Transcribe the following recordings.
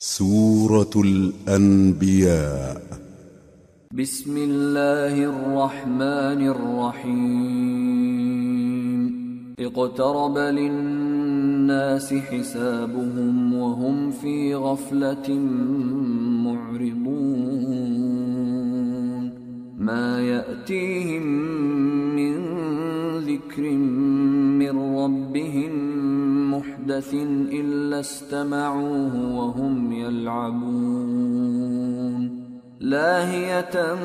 سورة الأنبياء. بسم الله الرحمن الرحيم. اقترب للناس حسابهم وهم في غفلة معرضون. ما يأتيهم من ذكر من ربهم محدث إلا استمعوه وهم يلعبون لاهية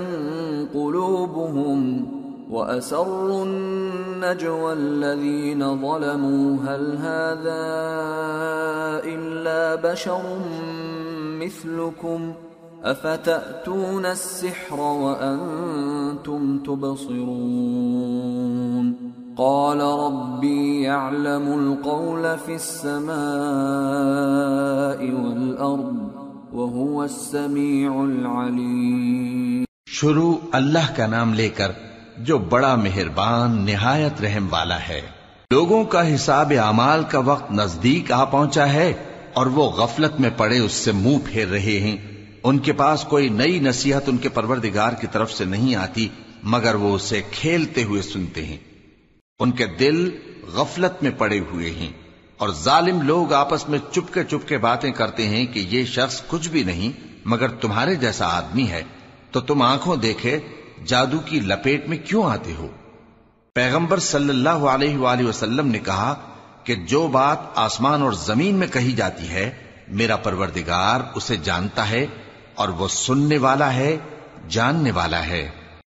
قلوبهم وأسروا النجوى الذين ظلموا هل هذا إلا بشر مثلكم أفتأتون السحر وأنتم تبصرون قال ربي يعلم القول في السماء والأرض وهو السميع العليم شروع اللہ کا نام لے کر جو بڑا مہربان نہایت رحم والا ہے۔ لوگوں کا حساب اعمال کا وقت نزدیک آ پہنچا ہے اور وہ غفلت میں پڑے اس سے منہ پھیر رہے ہیں۔ ان کے پاس کوئی نئی نصیحت ان کے پروردگار کی طرف سے نہیں آتی، مگر وہ اسے کھیلتے ہوئے سنتے ہیں۔ ان کے دل غفلت میں پڑے ہوئے ہیں اور ظالم لوگ آپس میں چپکے چپکے باتیں کرتے ہیں کہ یہ شخص کچھ بھی نہیں، مگر تمہارے جیسا آدمی ہے۔ تو تم آنکھوں دیکھے، جادو کی لپیٹ میں کیوں آتے ہو؟ پیغمبر صلی اللہ علیہ وآلہ وسلم نے کہا کہ جو بات آسمان اور زمین میں کہی جاتی ہے، میرا پروردگار اسے جانتا ہے اور وہ سننے والا ہے، جاننے والا ہے۔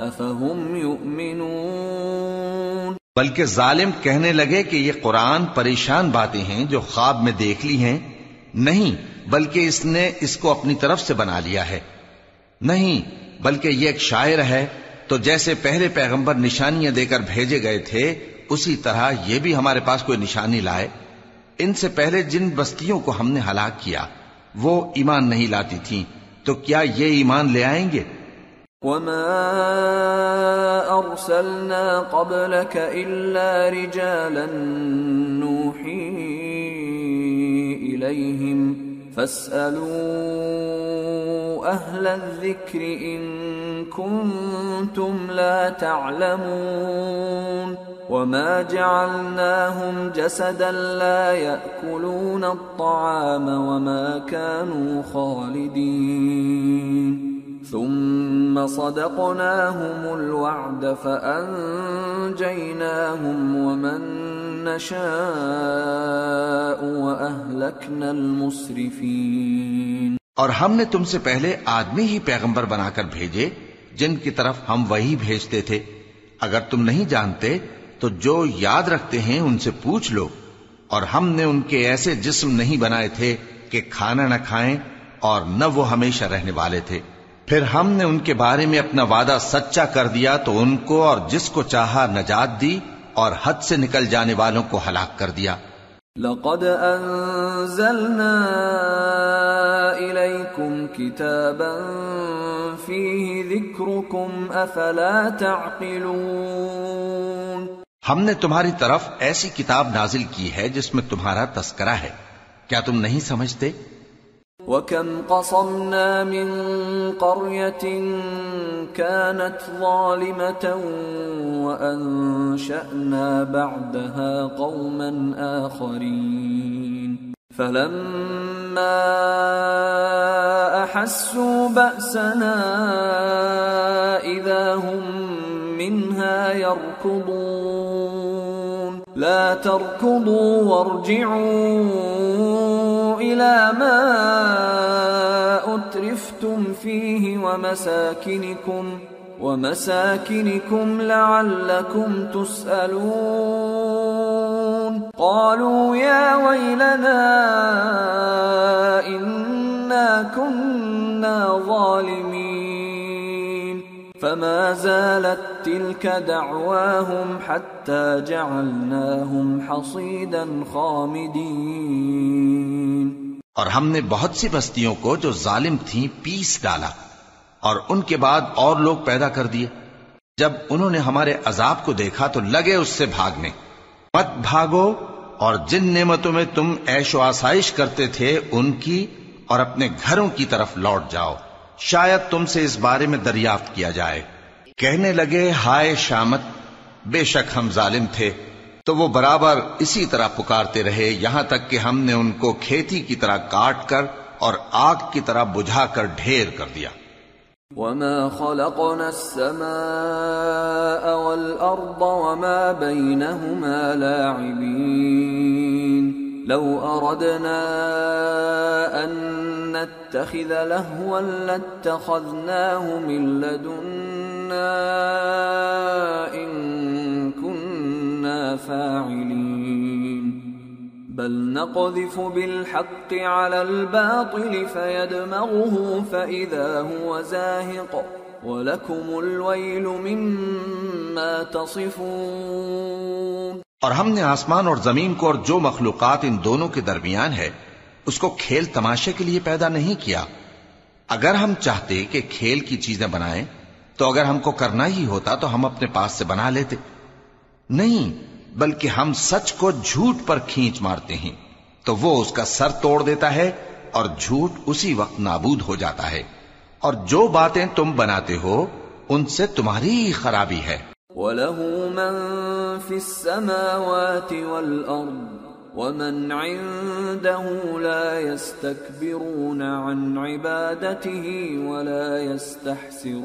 أفهم يؤمنون بلکہ ظالم کہنے لگے کہ یہ قرآن پریشان باتیں ہیں جو خواب میں دیکھ لی ہیں۔ نہیں، بلکہ اس نے اس کو اپنی طرف سے بنا لیا ہے۔ نہیں، بلکہ یہ ایک شاعر ہے۔ تو جیسے پہلے پیغمبر نشانیاں دے کر بھیجے گئے تھے، اسی طرح یہ بھی ہمارے پاس کوئی نشانی لائے۔ ان سے پہلے جن بستیوں کو ہم نے ہلاک کیا، وہ ایمان نہیں لاتی تھیں۔ تو کیا یہ ایمان لے آئیں گے؟ وما أرسلنا قبلك إلا رجالا نوحي إليهم فاسألوا أهل الذكر إن كنتم لا تعلمون وما جعلناهم جسدا لا يأكلون الطعام وما كانوا خالدين ثم صدقناهم الوعد فأنجيناهم ومن نشاء وأهلكنا المسرفين. اور ہم نے تم سے پہلے آدمی ہی پیغمبر بنا کر بھیجے جن کی طرف ہم وہی بھیجتے تھے۔ اگر تم نہیں جانتے تو جو یاد رکھتے ہیں ان سے پوچھ لو۔ اور ہم نے ان کے ایسے جسم نہیں بنائے تھے کہ کھانا نہ کھائیں اور نہ وہ ہمیشہ رہنے والے تھے۔ پھر ہم نے ان کے بارے میں اپنا وعدہ سچا کر دیا تو ان کو اور جس کو چاہا نجات دی اور حد سے نکل جانے والوں کو ہلاک کر دیا۔ لقد انزلنا اليكم كتابا فيه ذكركم افلا تعقلون۔ ہم نے تمہاری طرف ایسی کتاب نازل کی ہے جس میں تمہارا تذکرہ ہے۔ کیا تم نہیں سمجھتے؟ وكم قصمنا من قرية كانت ظالمة وأنشأنا بعدها قوما آخرين فلما أحسوا بأسنا إذا هم منها يركضون لا تركضوا وارجعوا إلى ما أترفتم فيه ومساكنكم ومساكنكم لعلكم تسألون. قالوا يا ويلنا إنا إنا كنا ظالمين. فما زالت تلك دعواهم حتى جعلناهم حصيدا خامدين۔ اور ہم نے بہت سی بستیوں کو جو ظالم تھیں پیس ڈالا اور ان کے بعد اور لوگ پیدا کر دیے۔ جب انہوں نے ہمارے عذاب کو دیکھا تو لگے اس سے بھاگنے۔ مت بھاگو اور جن نعمتوں میں تم ایش و آسائش کرتے تھے ان کی اور اپنے گھروں کی طرف لوٹ جاؤ۔ شاید تم سے اس بارے میں دریافت کیا جائے۔ کہنے لگے، ہائے شامت، بے شک ہم ظالم تھے۔ تو وہ برابر اسی طرح پکارتے رہے، یہاں تک کہ ہم نے ان کو کھیتی کی طرح کاٹ کر اور آگ کی طرح بجھا کر ڈھیر کر دیا۔ وما خلقنا السماء والأرض وما بينهما لاعبين۔ لو أردنا أن نتخذ لهوا لاتخذناه من لدنا إن كنا فاعلين. بل نقذف بالحق على الباطل فيدمغه فإذا هو زاهق. ولكم الويل مما تصفون. اور ہم نے آسمان اور زمین کو اور جو مخلوقات ان دونوں کے درمیان ہے اس کو کھیل تماشے کے لیے پیدا نہیں کیا۔ اگر ہم چاہتے کہ کھیل کی چیزیں بنائیں، تو اگر ہم کو کرنا ہی ہوتا تو ہم اپنے پاس سے بنا لیتے۔ نہیں، بلکہ ہم سچ کو جھوٹ پر کھینچ مارتے ہیں۔ تو وہ اس کا سر توڑ دیتا ہے اور جھوٹ اسی وقت نابود ہو جاتا ہے۔ اور جو باتیں تم بناتے ہو، ان سے تمہاری خرابی ہے۔ وله من في السماوات والأرض ومن عنده لا يستكبرون عن عبادته ولا يستحسرون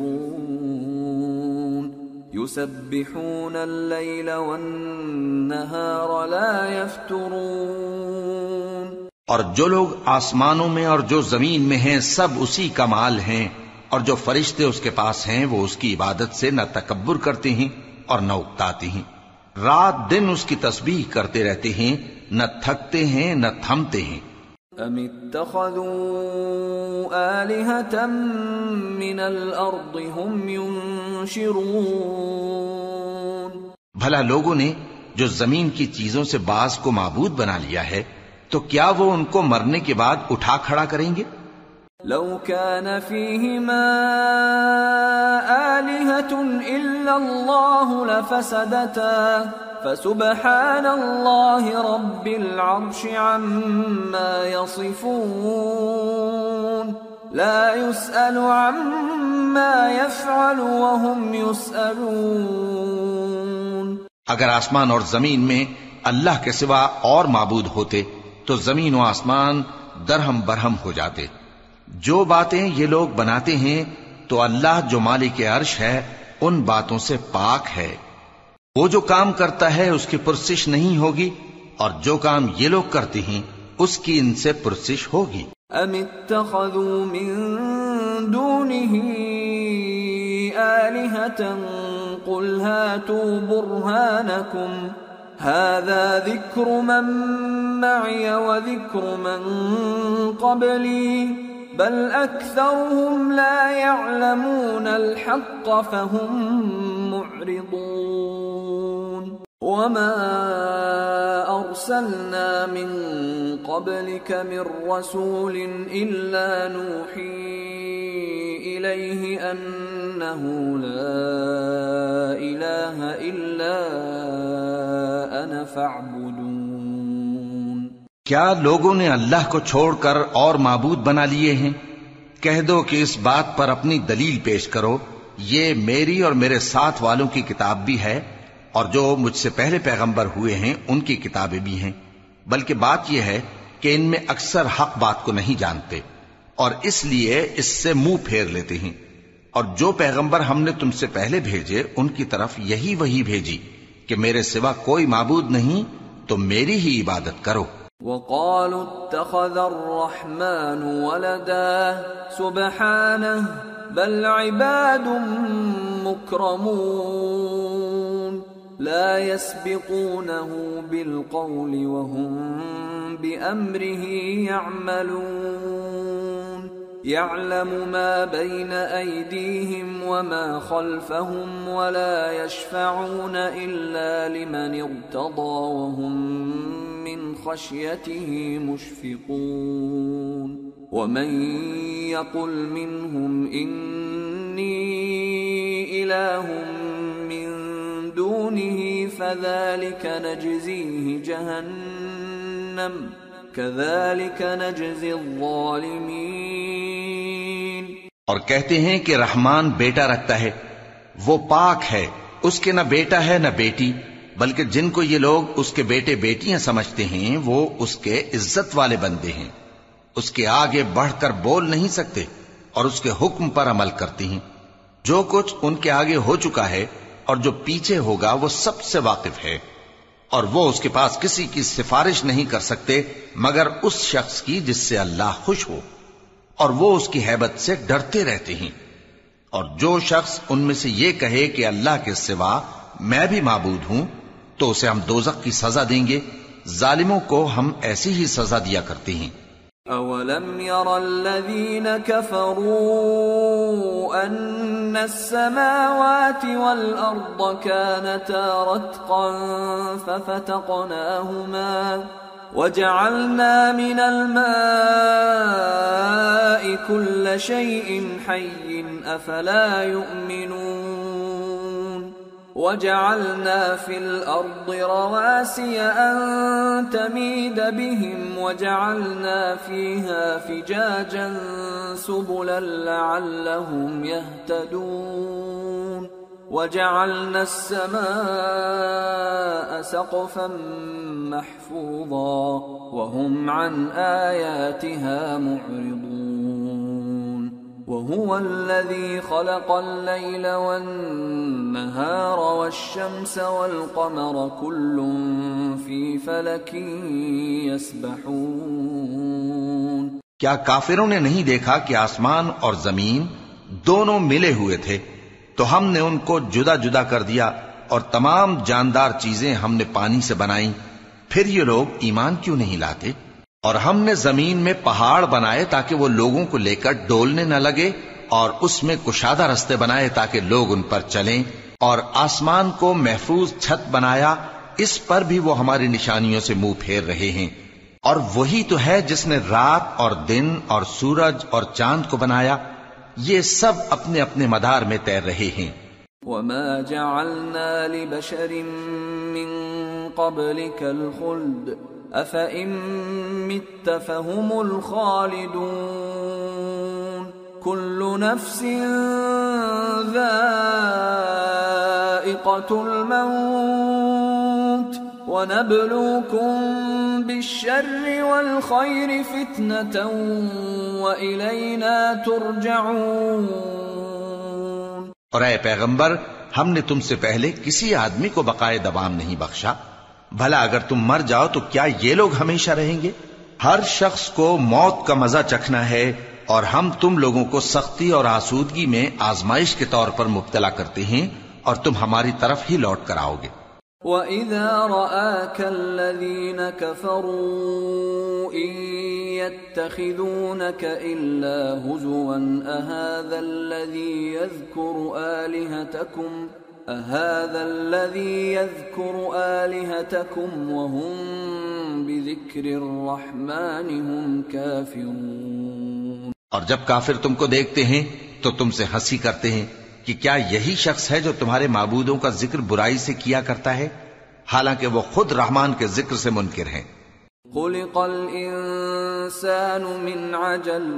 يسبحون الليل والنهار لا يفترون اور جو لوگ آسمانوں میں اور جو زمین میں ہیں سب اسی کا مال ہیں، اور جو فرشتے اس کے پاس ہیں وہ اس کی عبادت سے نہ تکبر کرتے ہیں اور نہ اکتاتے ہیں۔ رات دن اس کی تسبیح کرتے رہتے ہیں نہ تھکتے ہیں نہ تھمتے ہیں۔ أم اتخذوا آلهة من الأرض هم ينشرون۔ بھلا لوگوں نے جو زمین کی چیزوں سے بعض کو معبود بنا لیا ہے تو کیا وہ ان کو مرنے کے بعد اٹھا کھڑا کریں گے؟ لو كان فيهما آلهة إلا الله لفسدتا۔ فسبحان الله رب العرش عما يصفون. لا يسأل عما يفعل وهم يسألون. اگر آسمان اور زمین میں اللہ کے سوا اور معبود ہوتے تو زمین و آسمان درہم برہم ہو جاتے۔ جو باتیں یہ لوگ بناتے ہیں تو اللہ جو مالک عرش ہے ان باتوں سے پاک ہے۔ وہ جو کام کرتا ہے اس کی پرسش نہیں ہوگی اور جو کام یہ لوگ کرتے ہیں اس کی ان سے پرسش ہوگی۔ أم اتخذوا من دونه آلهة قل هاتوا برهانكم هذا ذكر من معي وذكر من قبلي بل أكثرهم لا يعلمون الحق فهم معرضون وما أرسلنا من قبلك من رسول إلا نوحي إليه أنه لا إله إلا أنا فاعبدون. کیا لوگوں نے اللہ کو چھوڑ کر اور معبود بنا لیے ہیں؟ کہہ دو کہ اس بات پر اپنی دلیل پیش کرو۔ یہ میری اور میرے ساتھ والوں کی کتاب بھی ہے اور جو مجھ سے پہلے پیغمبر ہوئے ہیں، ان کی کتابیں بھی ہیں۔ بلکہ بات یہ ہے کہ ان میں اکثر حق بات کو نہیں جانتے اور اس لیے اس سے منہ پھیر لیتے ہیں۔ اور جو پیغمبر ہم نے تم سے پہلے بھیجے، ان کی طرف یہی وہی بھیجی کہ میرے سوا کوئی معبود نہیں، تو میری ہی عبادت کرو۔ وقالوا اتخذ الرحمن ولدا، سبحانه بل عباد مكرمون لا يسبقونه بالقول وهم بأمره يعملون يعلم ما بين أيديهم وما خلفهم ولا يشفعون إلا لمن ارتضى وهم من خشيته مشفقون ومن يقل منهم إني إله من دونه فذلك نجزيه جهنم كذلك نجزي الظالمين اور کہتے ہیں کہ رحمان بیٹا رکھتا ہے وہ پاک ہے اس کے نہ بیٹا ہے نہ بیٹی بلکہ جن کو یہ لوگ اس کے بیٹے بیٹیاں سمجھتے ہیں، وہ اس کے عزت والے بندے ہیں۔ اس کے آگے بڑھ کر بول نہیں سکتے اور اس کے حکم پر عمل کرتی ہیں۔ جو کچھ ان کے آگے ہو چکا ہے اور جو پیچھے ہوگا، وہ سب سے واقف ہے۔ اور وہ اس کے پاس کسی کی سفارش نہیں کر سکتے، مگر اس شخص کی جس سے اللہ خوش ہو۔ اور وہ اس کی حیبت سے ڈرتے رہتے ہیں۔ اور جو شخص ان میں سے یہ کہے کہ اللہ کے سوا میں بھی معبود ہوں تو اسے ہم دوزخ کی سزا دیں گے۔ ظالموں کو ہم ایسی ہی سزا دیا کرتے ہیں۔ أولم ير الذين كفروا أن السماوات والأرض كانتا رتقا ففتقناهما وجعلنا من الماء كل شيء حي أفلا يؤمنون وجعلنا في الأرض رواسي أن تميد بهم وجعلنا فيها فجاجا سبلا لعلهم يهتدون وجعلنا السماء سقفا محفوظا وهم عن آياتها معرضون وهو الذي خلق الليل والنهار والشمس والقمر كل في فلك يسبحون. کیا کافروں نے نہیں دیکھا کہ آسمان اور زمین دونوں ملے ہوئے تھے؟ تو ہم نے ان کو جدا جدا کر دیا اور تمام جاندار چیزیں ہم نے پانی سے بنائیں۔ پھر یہ لوگ ایمان کیوں نہیں لاتے؟ اور ہم نے زمین میں پہاڑ بنائے تاکہ وہ لوگوں کو لے کر ڈولنے نہ لگے اور اس میں کشادہ رستے بنائے تاکہ لوگ ان پر چلیں اور آسمان کو محفوظ چھت بنایا، اس پر بھی وہ ہماری نشانیوں سے منہ پھیر رہے ہیں۔ اور وہی تو ہے جس نے رات اور دن اور سورج اور چاند کو بنایا، یہ سب اپنے اپنے مدار میں تیر رہے ہیں۔ وما جعلنا لبشر من قبلك الخلد أفإن مت فهم الخالدون كل نفس ذائقة الموت ونبلوكم بالشر والخير فتنة وإلينا ترجعون اور اے پیغمبر، ہم نے تم سے پہلے کسی آدمی کو بقائے دوام نہیں بخشا۔ بھلا اگر تم مر جاؤ تو کیا یہ لوگ ہمیشہ رہیں گے؟ ہر شخص کو موت کا مزہ چکھنا ہے اور ہم تم لوگوں کو سختی اور آسودگی میں آزمائش کے طور پر مبتلا کرتے ہیں اور تم ہماری طرف ہی لوٹ کر آؤ گے۔ وَإِذَا رَآكَ الَّذِينَ كَفَرُوا إِن يَتَّخِذُونَكَ إِلَّا هُزُوًا أَهَذَا الَّذِي يَذْكُرُ آلِهَتَكُمْ أَهَذَا الَّذِي يَذْكُرُ آلِهَتَكُمْ وَهُمْ بِذِكْرِ الرَّحْمَنِ هُمْ كَافِرُونَ اور جب کافر تم کو دیکھتے ہیں تو تم سے ہنسی کرتے ہیں کہ کیا یہی شخص ہے جو تمہارے معبودوں کا ذکر برائی سے کیا کرتا ہے؟ حالانکہ وہ خود رحمان کے ذکر سے منکر ہیں۔ خلق الإنسان من عجل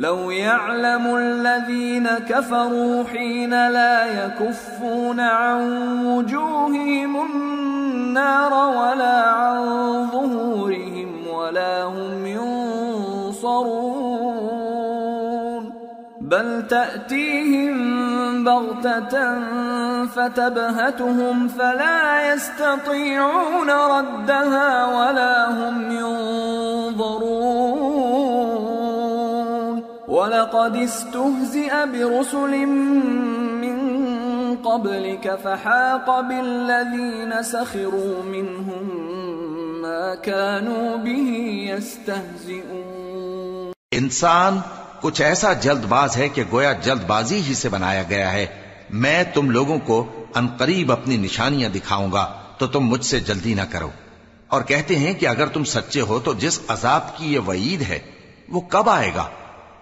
لو يعلم الذين كفروا حين لا يكفون عن وجوههم النار ولا عن ظهورهم ولا هم ينصرون. بل تأتيهم بغتة فتبهتهم فلا يستطيعون ردها ولا هم ينظرون. ولقد استهزئ برسل من قبلك فحاق بالذين سخروا منهم ما كانوا به يستهزئون انسان، کچھ ایسا جلد باز ہے کہ گویا جلد بازی ہی سے بنایا گیا ہے۔ میں تم لوگوں کو انقریب اپنی نشانیاں دکھاؤں گا، تو تم مجھ سے جلدی نہ کرو۔ اور کہتے ہیں کہ اگر تم سچے ہو تو جس عذاب کی یہ وعید ہے، وہ کب آئے گا؟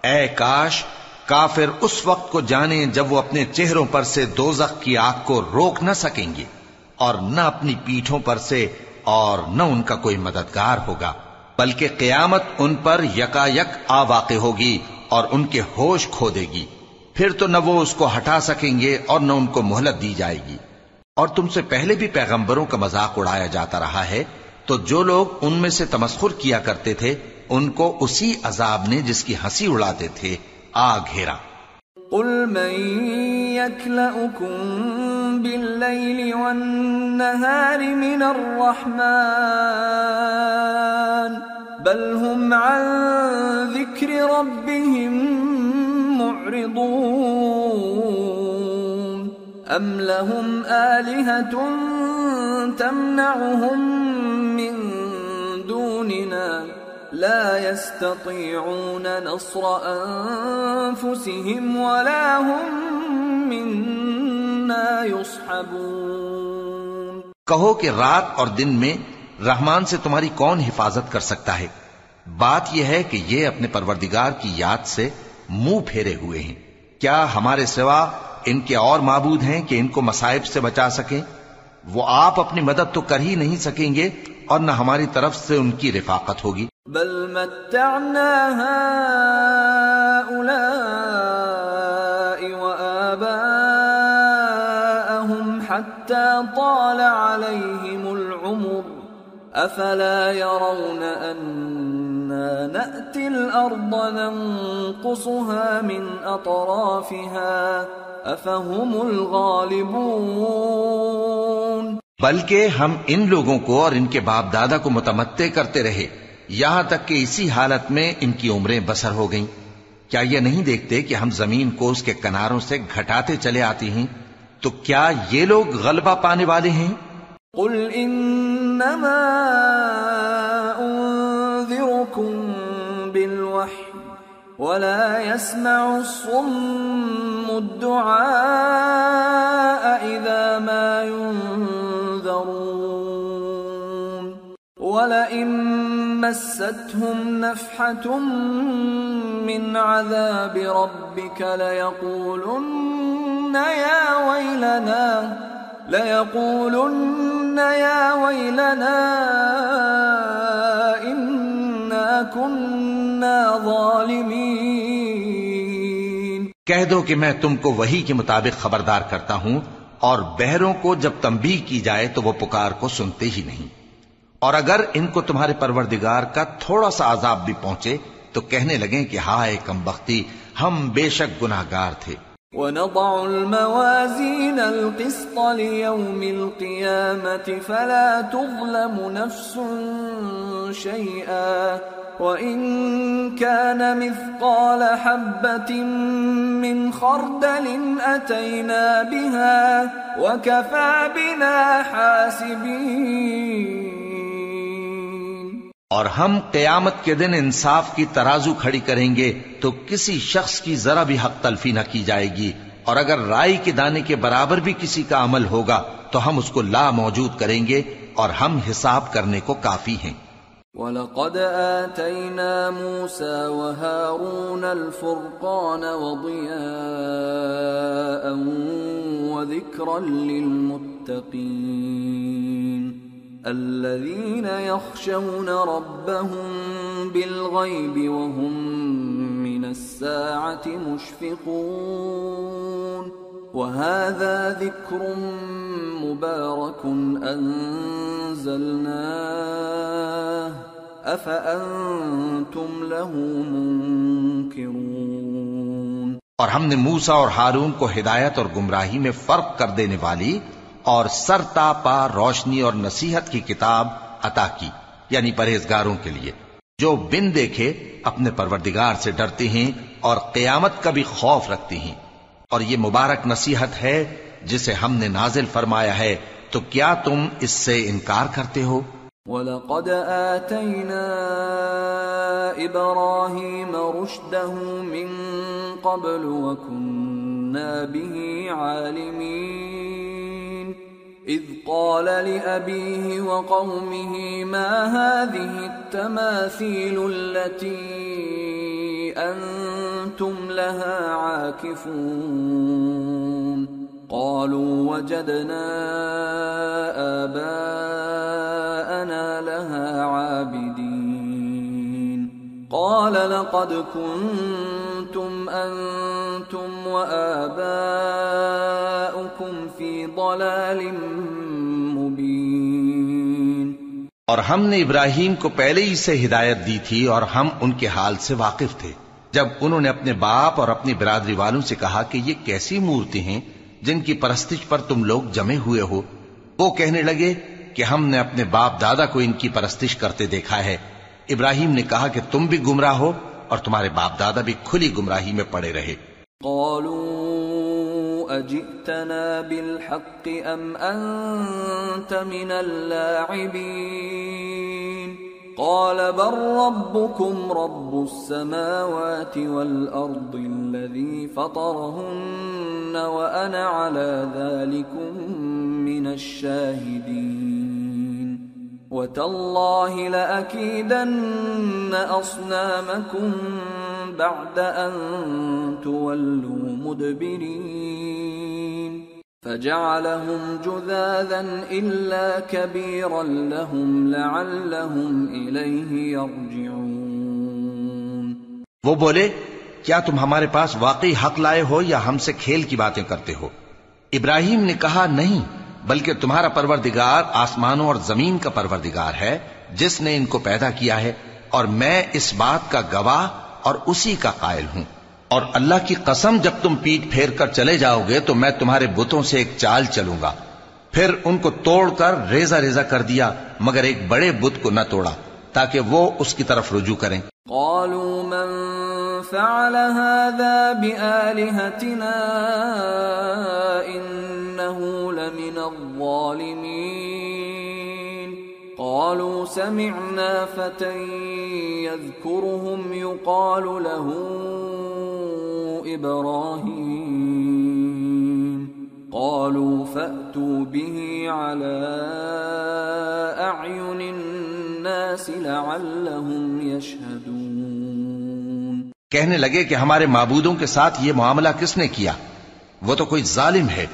اے کاش، کافر اس وقت کو جانے جب وہ اپنے چہروں پر سے دوزخ کی آگ کو روک نہ سکیں گے اور نہ اپنی پیٹھوں پر سے اور نہ ان کا کوئی مددگار ہوگا، بلکہ قیامت ان پر یکا یک آ واقع ہوگی اور ان کے ہوش کھو دے گی۔ پھر تو نہ وہ اس کو ہٹا سکیں گے اور نہ ان کو مہلت دی جائے گی۔ اور تم سے پہلے بھی پیغمبروں کا مذاق اڑایا جاتا رہا ہے، تو جو لوگ ان میں سے تمسخر کیا کرتے تھے ان کو اسی عذاب نے جس کی ہنسی اڑاتے تھے، آ گھیرا۔ قل من يكلأكم بالليل والنهار من الرحمن بل هم عن ذكر ربهم معرضون أم لهم آلهة تمنعهم من دوننا لا يستطيعون نصر أنفسهم ولا هم منا يصحبون. کہو کہ رات اور دن میں رحمان سے تمہاری کون حفاظت کر سکتا ہے؟ بات یہ ہے کہ یہ اپنے پروردگار کی یاد سے منہ پھیرے ہوئے ہیں۔ کیا ہمارے سوا ان کے اور معبود ہیں کہ ان کو مصائب سے بچا سکیں؟ وہ آپ اپنی مدد تو کر ہی نہیں سکیں گے اور نہ ہماری طرف سے ان کی رفاقت ہوگی۔ بل متعنا هؤلاء وآباءهم حتى طال عليهم العمر. أفلا يرون أنا نأتي الأرض ننقصها من أطرافها؟ أفهم الغالبون. بلکہ ہم ان لوگوں کو اور ان کے باپ دادا کو متمتع کرتے رہے۔ یہاں تک کہ اسی حالت میں ان کی عمریں بسر ہو گئیں۔ کیا یہ نہیں دیکھتے کہ ہم زمین کو اس کے کناروں سے گھٹاتے چلے آتی ہیں؟ تو کیا یہ لوگ غلبہ پانے والے ہیں؟ قل انما انذركم بالوحي ولا يسمع الصم الدعاء اذا ما ينذرون ولئن مستهم نفحة من عذاب ربك ليقولن يا ويلنا، ليقولن يا ويلنا، إنا كنا ظالمين۔ کہہ دو کہ میں تم کو وہی کے مطابق خبردار کرتا ہوں اور بہروں کو جب تنبیہ کی جائے تو وہ پکار کو سنتے ہی نہیں۔ اور اگر ان کو تمہارے پروردگار کا تھوڑا سا عذاب بھی پہنچے، تو کہنے لگیں کہ ہائے کم بختی، ہم بے شک گناہ گار تھے۔ ونضع الموازين القسط ليوم القيامة فلا تظلم نفس شيئا وإن كان مثقال حبة من خردل أتينا بها وكفى بنا حاسبين اور ہم قیامت کے دن انصاف کی ترازو کھڑی کریں گے تو کسی شخص کی ذرا بھی حق تلفی نہ کی جائے گی اور اگر رائی کے دانے کے برابر بھی کسی کا عمل ہوگا تو ہم اس کو لا موجود کریں گے اور ہم حساب کرنے کو کافی ہیں۔ وَلَقَدْ آتَيْنَا مُوسَى وَهَارُونَ الْفُرْقَانَ وَضِيَاءً وَذِكْرًا لِلْمُتَّقِينَ الذين يخشون ربهم بالغيب وهم من الساعة مشفقون وهذا ذكر مبارك أنزلناه أفأنتم له منكرون اور ہم نے موسا اور ہارون کو ہدایت اور گمراہی میں فرق کر دینے والی اور سر پا روشنی اور نصیحت کی کتاب عطا کی یعنی پرہیزگاروں کے لیے۔ جو بن دیکھے اپنے پروردگار سے ڈرتے ہیں اور قیامت کا بھی خوف رکھتے ہیں۔ اور یہ مبارک نصیحت ہے جسے ہم نے نازل فرمایا ہے۔ تو کیا تم اس سے انکار کرتے ہو؟ وَلَقَدْ آتَيْنَا إِبْرَاهِيمَ رُشْدَهُ مِن قَبْلُ وَكُنَّا بِهِ عَالِمِينَ إِذْ قَالَ لِأَبِيهِ وَقَوْمِهِ مَا هَذِهِ التَّمَاثِيلُ الَّتِي أَنْتُمْ لَهَا عَاكِفُونَ؟ قالوا وجدنا آباءنا لها عابدين. قال لقد كنتم أنتم وآباؤكم ضلال مبين اور ہم نے ابراہیم کو پہلے ہی سے ہدایت دی تھی اور ہم ان کے حال سے واقف تھے۔ جب انہوں نے اپنے باپ اور اپنی برادری والوں سے کہا کہ یہ کیسی مورتی ہیں جن کی پرستش پر تم لوگ جمے ہوئے ہو وہ کہنے لگے کہ ہم نے اپنے باپ دادا کو ان کی پرستش کرتے دیکھا ہے۔ ابراہیم نے کہا کہ تم بھی گمراہ ہو اور تمہارے باپ دادا بھی کھلی گمراہی میں پڑے رہے۔ قالوا اجئتنا بالحق ام انت من اللاعبين قال بل ربكم رب السماوات والارض الذي فطرهن وانا على ذلكم من الشاهدين وتالله لأكيدن أصنامكم بعد أن تولوا مدبرين فجعلهم جذاذا إلا كبيرا لهم لعلهم إليه يرجعون وہ بولے، کیا تم ہمارے پاس واقعی حق لائے ہو یا ہم سے کھیل کی باتیں کرتے ہو؟ ابراہیم نے کہا، نہیں۔ بلکہ تمہارا پروردگار آسمانوں اور زمین کا پروردگار ہے، جس نے ان کو پیدا کیا ہے، اور میں اس بات کا گواہ اور اسی کا قائل ہوں۔ اور اللہ کی قسم، جب تم پیٹ پھیر کر چلے جاؤ گے تو میں تمہارے بتوں سے ایک چال چلوں گا۔ پھر ان کو توڑ کر ریزا ریزا کر دیا، مگر ایک بڑے بت کو نہ توڑا، تاکہ وہ اس کی طرف رجوع کریں۔ قالوا من فعل هذا بآلهتنا الظالمين. قالوا سمعنا فتى يذكرهم يقال له إبراهيم. قالوا فأتوا به على أعين الناس لعلهم يشهدون. کہنے لگے کہ ہمارے معبودوں کے ساتھ یہ معاملہ کس نے کیا؟ وہ تو کوئی ظالم ہے۔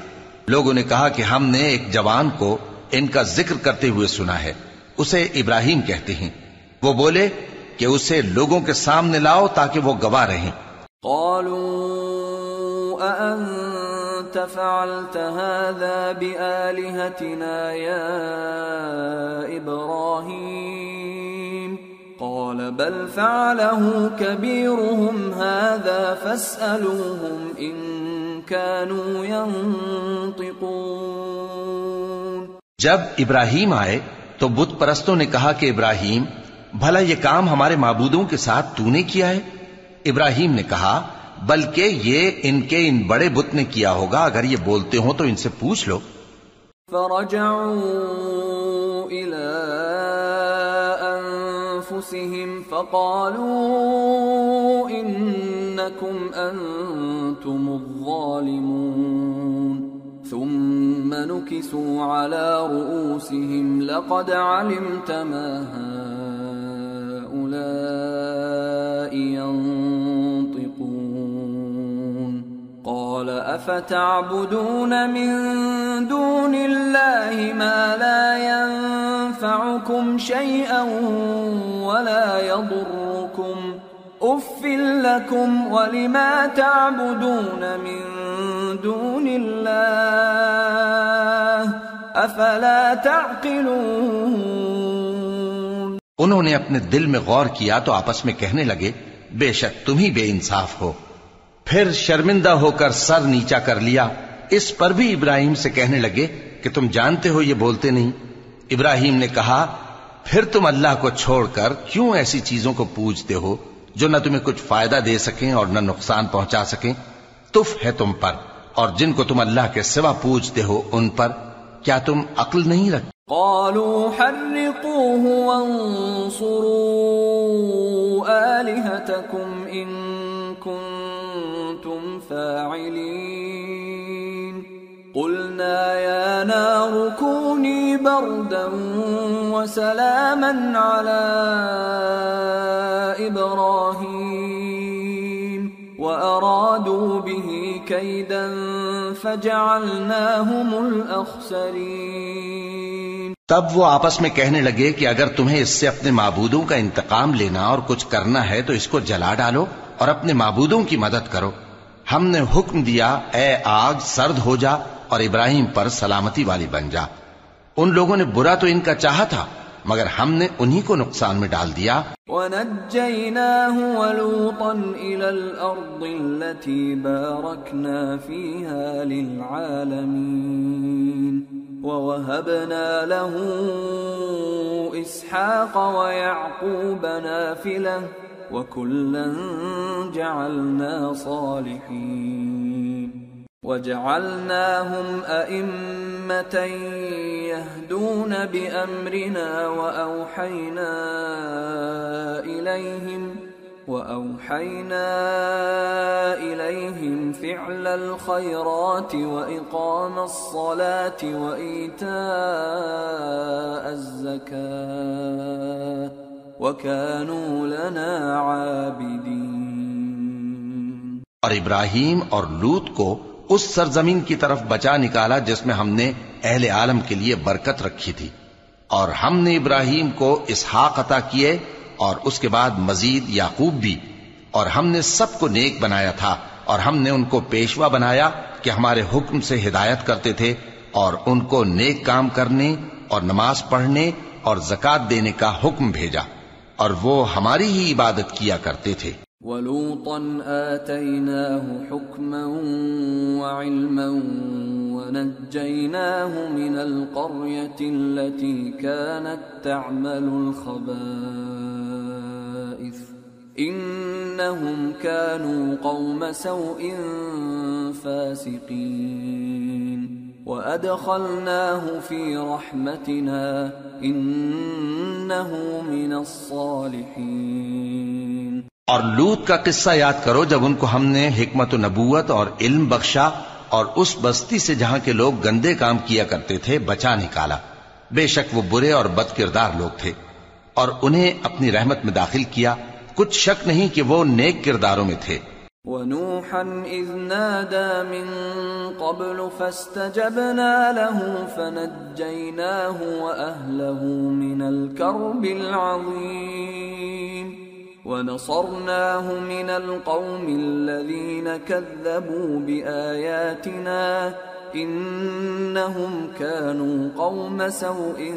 لوگوں نے کہا کہ ہم نے ایک جوان کو ان کا ذکر کرتے ہوئے سنا ہے، اسے ابراہیم کہتے ہیں۔ وہ بولے کہ اسے لوگوں کے سامنے لاؤ تاکہ وہ گواہ رہیں۔ قالوا، أأنت فعلت هذا بآلهتنا يا إبراهيم؟ قال، بل فعله كبيرهم هذا فاسألوهم إن كانوا ينطقون۔ جب ابراہیم آئے تو بت پرستوں نے کہا کہ ابراہیم بھلا یہ کام ہمارے معبودوں کے ساتھ تو نے کیا ہے؟ ابراہیم نے کہا بلکہ یہ ان کے ان بڑے بت نے کیا ہوگا اگر یہ بولتے ہوں تو ان سے پوچھ لو۔ فرجعوا إلى أنفسهم فقالوا إنكم أنتم الظالمون. ثم نكسوا على رؤوسهم لقد علمت ما هؤلاء ينطقون. قال أفتعبدون من دون الله ما لا ينفعكم شيئا ولا يضركم؟ أف لكم ولما تعبدون من دون الله أفلا تعقلون انہوں نے اپنے دل میں غور کیا تو آپس میں کہنے لگے، بے شک تم ہی بے انصاف ہو۔ پھر شرمندہ ہو کر سر نیچا کر لیا۔ اس پر بھی ابراہیم سے کہنے لگے کہ تم جانتے ہو یہ بولتے نہیں۔ ابراہیم نے کہا، پھر تم اللہ کو چھوڑ کر کیوں ایسی چیزوں کو پوجتے ہو؟ جو نہ تمہیں کچھ فائدہ دے سکیں اور نہ نقصان پہنچا سکیں، تف ہے تم پر۔ اور جن کو تم اللہ کے سوا پوجتے ہو، ان پر کیا تم عقل نہیں رکھ؟ قالوا حرقوه وانصروا آلهتكم إن كنتم فاعلين۔ قلنا يا نار كوني بردا وسلاما على إبراهيم وأرادوا به كيدا فجعلناهم الأخسرين تب وہ آپس میں کہنے لگے کہ اگر تمہیں اس سے اپنے معبودوں کا انتقام لینا اور کچھ کرنا ہے تو اس کو جلا ڈالو اور اپنے معبودوں کی مدد کرو۔ ہم نے حکم دیا، اے آگ، سرد ہو جا اور ابراہیم پر سلامتی والی بن جا۔ ان لوگوں نے برا تو ان کا چاہا تھا مگر ہم نے انہی کو نقصان میں ڈال دیا۔ ونجيناه ولوطا إلى الأرض التي باركنا فيها للعالمين ووهبنا له إسحاق ويعقوب نافلة وكلا جعلنا صالحين وجعلناهم أئمة يهدون بأمرنا وأوحينا إليهم وأوحينا إليهم فعل الخيرات وإقام الصلاة وإيتاء الزكاة وكانوا لنا عابدين. اور ابراہیم اور لوت کو اس سرزمین کی طرف بچا نکالا جس میں ہم نے اہل عالم کے لیے برکت رکھی تھی اور ہم نے ابراہیم کو اسحاق عطا کیے اور اس کے بعد مزید یعقوب بھی اور ہم نے سب کو نیک بنایا تھا اور ہم نے ان کو پیشوا بنایا کہ ہمارے حکم سے ہدایت کرتے تھے اور ان کو نیک کام کرنے اور نماز پڑھنے اور زکات دینے کا حکم بھیجا اور وہ ہماری ہی عبادت کیا کرتے تھے۔ ولوطا آتيناه حكما وعلما ونجيناه من القرية التي كانت تعمل الخبائث. إنهم كانوا قوم سوء فاسقين. وأدخلناه في رحمتنا إنه من الصالحين. اور لوت کا قصہ یاد کرو جب ان کو ہم نے حکمت و نبوت اور علم بخشا اور اس بستی سے جہاں کے لوگ گندے کام کیا کرتے تھے، بچا نکالا۔ بے شک وہ برے اور بد کردار لوگ تھے۔ اور انہیں اپنی رحمت میں داخل کیا۔ کچھ شک نہیں کہ وہ نیک کرداروں میں تھے۔ ونوحا إذ نادى من قبل فاستجبنا له فنجيناه وأهله من الكرب العظيم۔ ونصرناه من القوم الذين كذبوا بآياتنا إنهم كانوا قوم سوء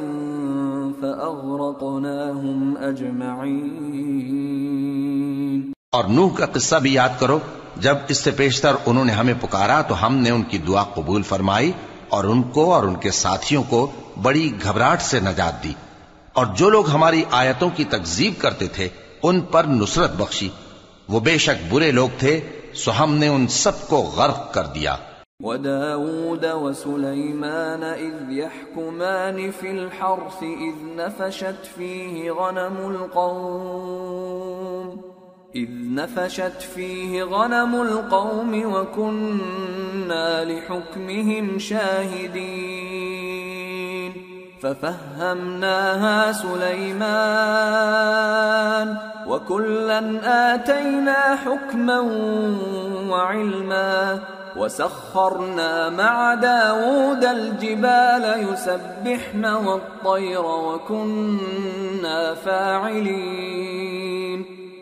فأغرقناهم أجمعين. اور نوح کا قصہ بھی یاد کرو، جب اس سے پیشتر انہوں نے ہمیں پکارا تو ہم نے ان کی دعا قبول فرمائی اور ان کو اور ان کے ساتھیوں کو بڑی گھبراہٹ سے نجات دی۔ اور جو لوگ ہماری آیتوں کی تکذیب کرتے تھے ان پر نصرت بخشی۔ وہ بے شک برے لوگ تھے، سو ہم نے ان سب کو غرق کر دیا۔ وداود وسليمان إذ يحكمان في الحرث إذ نفشت فيه غنم القوم۔ إذ نفشت فيه غنم القوم وكنا لحكمهم شاهدين ففهمناها سليمان وكلا آتينا حكما وعلما وسخرنا مع داود الجبال يسبحن والطير وكنا فاعلين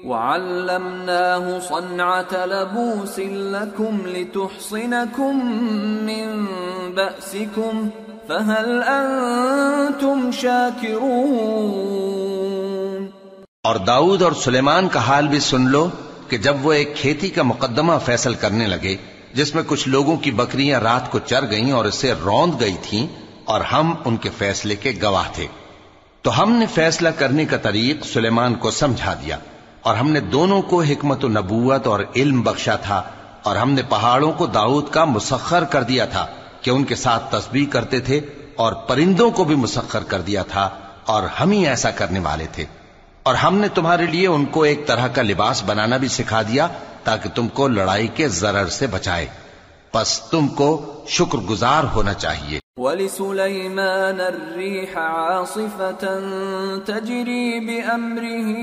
وعلمناه صنعة لبوس لكم لتحصنكم من بأسكم فهل أنتم شاكرون؟ اور داؤد اور سلیمان کا حال بھی سن لو کہ جب وہ ایک کھیتی کا مقدمہ فیصل کرنے لگے، جس میں کچھ لوگوں کی بکریاں رات کو چر گئیں اور اسے روند گئی تھیں اور ہم ان کے فیصلے کے گواہ تھے۔ تو ہم نے فیصلہ کرنے کا طریق سلیمان کو سمجھا دیا۔ اور ہم نے دونوں کو حکمت و نبوت اور علم بخشا تھا، اور ہم نے پہاڑوں کو داؤد کا مسخر کر دیا تھا کہ ان کے ساتھ تسبیح کرتے تھے اور پرندوں کو بھی مسخر کر دیا تھا، اور ہم ہی ایسا کرنے والے تھے۔ اور ہم نے تمہارے لیے ان کو ایک طرح کا لباس بنانا بھی سکھا دیا تاکہ تم کو لڑائی کے ضرر سے بچائے۔ پس تم کو شکر گزار ہونا چاہیے۔ ولسليمان الريح عاصفة تجري بأمره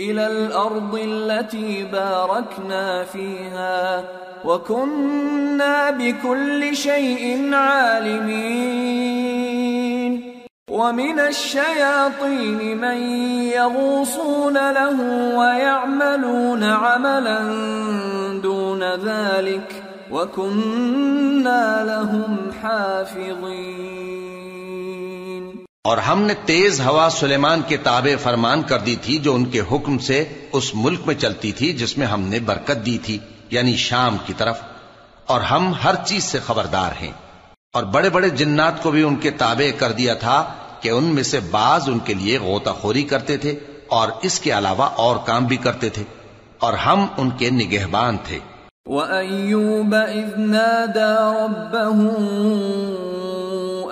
إلى الأرض التي باركنا فيها وكنا بكل شيء عالمين۔ ومن الشياطين من يغوصون له ويعملون عملا دون ذلك وَكُنَّا لَهُمْ حَافِظِينَ. اور ہم نے تیز ہوا سلیمان کے تابع فرمان کر دی تھی جو ان کے حکم سے اس ملک میں چلتی تھی جس میں ہم نے برکت دی تھی یعنی شام کی طرف، اور ہم ہر چیز سے خبردار ہیں۔ اور بڑے بڑے جنات کو بھی ان کے تابع کر دیا تھا کہ ان میں سے بعض ان کے لیے غوطہ خوری کرتے تھے اور اس کے علاوہ اور کام بھی کرتے تھے اور ہم ان کے نگہبان تھے۔ وَأَيُّوبَ إِذْ نَادَى رَبَّهُ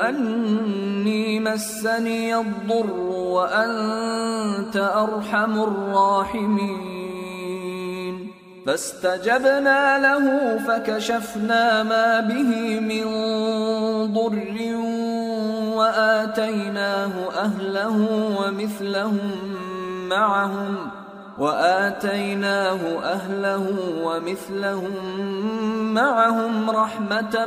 أَنِّي مَسَّنِيَ الضُّرُّ وَأَنْتَ أَرْحَمُ الرَّاحِمِينَ فَاسْتَجَبْنَا لَهُ فَكَشَفْنَا مَا بِهِ مِنْ ضُرٍّ وَآتَيْنَاهُ أَهْلَهُ وَمِثْلَهُمْ مَعَهُمْ وآتيناه أهله ومثلهم معهم رحمة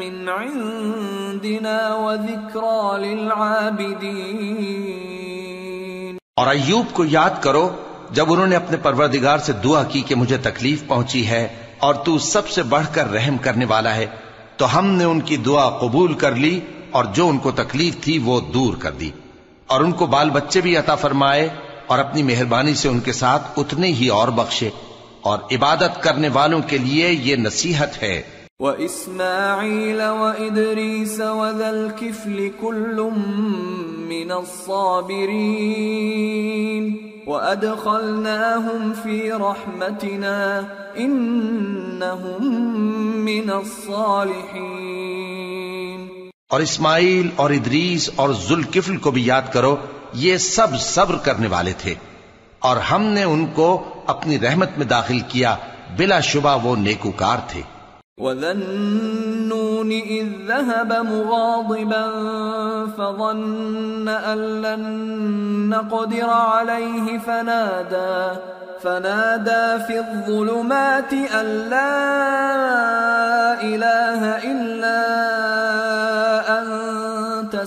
من عندنا وذكرى للعابدين. اور ایوب کو یاد کرو جب انہوں نے اپنے پروردگار سے دعا کی کہ مجھے تکلیف پہنچی ہے اور تو سب سے بڑھ کر رحم کرنے والا ہے، تو ہم نے ان کی دعا قبول کر لی اور جو ان کو تکلیف تھی وہ دور کر دی۔ اور ان کو بال بچے بھی عطا فرمائے اور اپنی مہربانی سے ان کے ساتھ اتنے ہی اور بخشے۔ اور عبادت کرنے والوں کے لیے یہ نصیحت ہے۔ وَإِسْمَاعِيلَ وَإِدْرِيسَ وَذَا الْكِفْلِ كُلٌّ مِّنَ الصَّابِرِينَ۔ وَأَدْخَلْنَاهُمْ فِي رَحْمَتِنَا إِنَّهُمْ مِّنَ الصَّالِحِينَ۔ اور اسماعیل اور ادریس اور ذوالکفل کو بھی یاد کرو، یہ سب صبر کرنے والے تھے۔ اور ہم نے ان کو اپنی رحمت میں داخل کیا، بلا شبہ وہ نیکوکار تھے۔ وَذَنُّونِ إِذْ ذَهَبَ مُغَاضِبًا فَظَنَّ أَن لَّن نَّقْدِرَ عَلَيْهِ فَنَادَى فَنَادَى فِي الظُّلُمَاتِ أَن لَّا إِلَٰهَ إِلَّا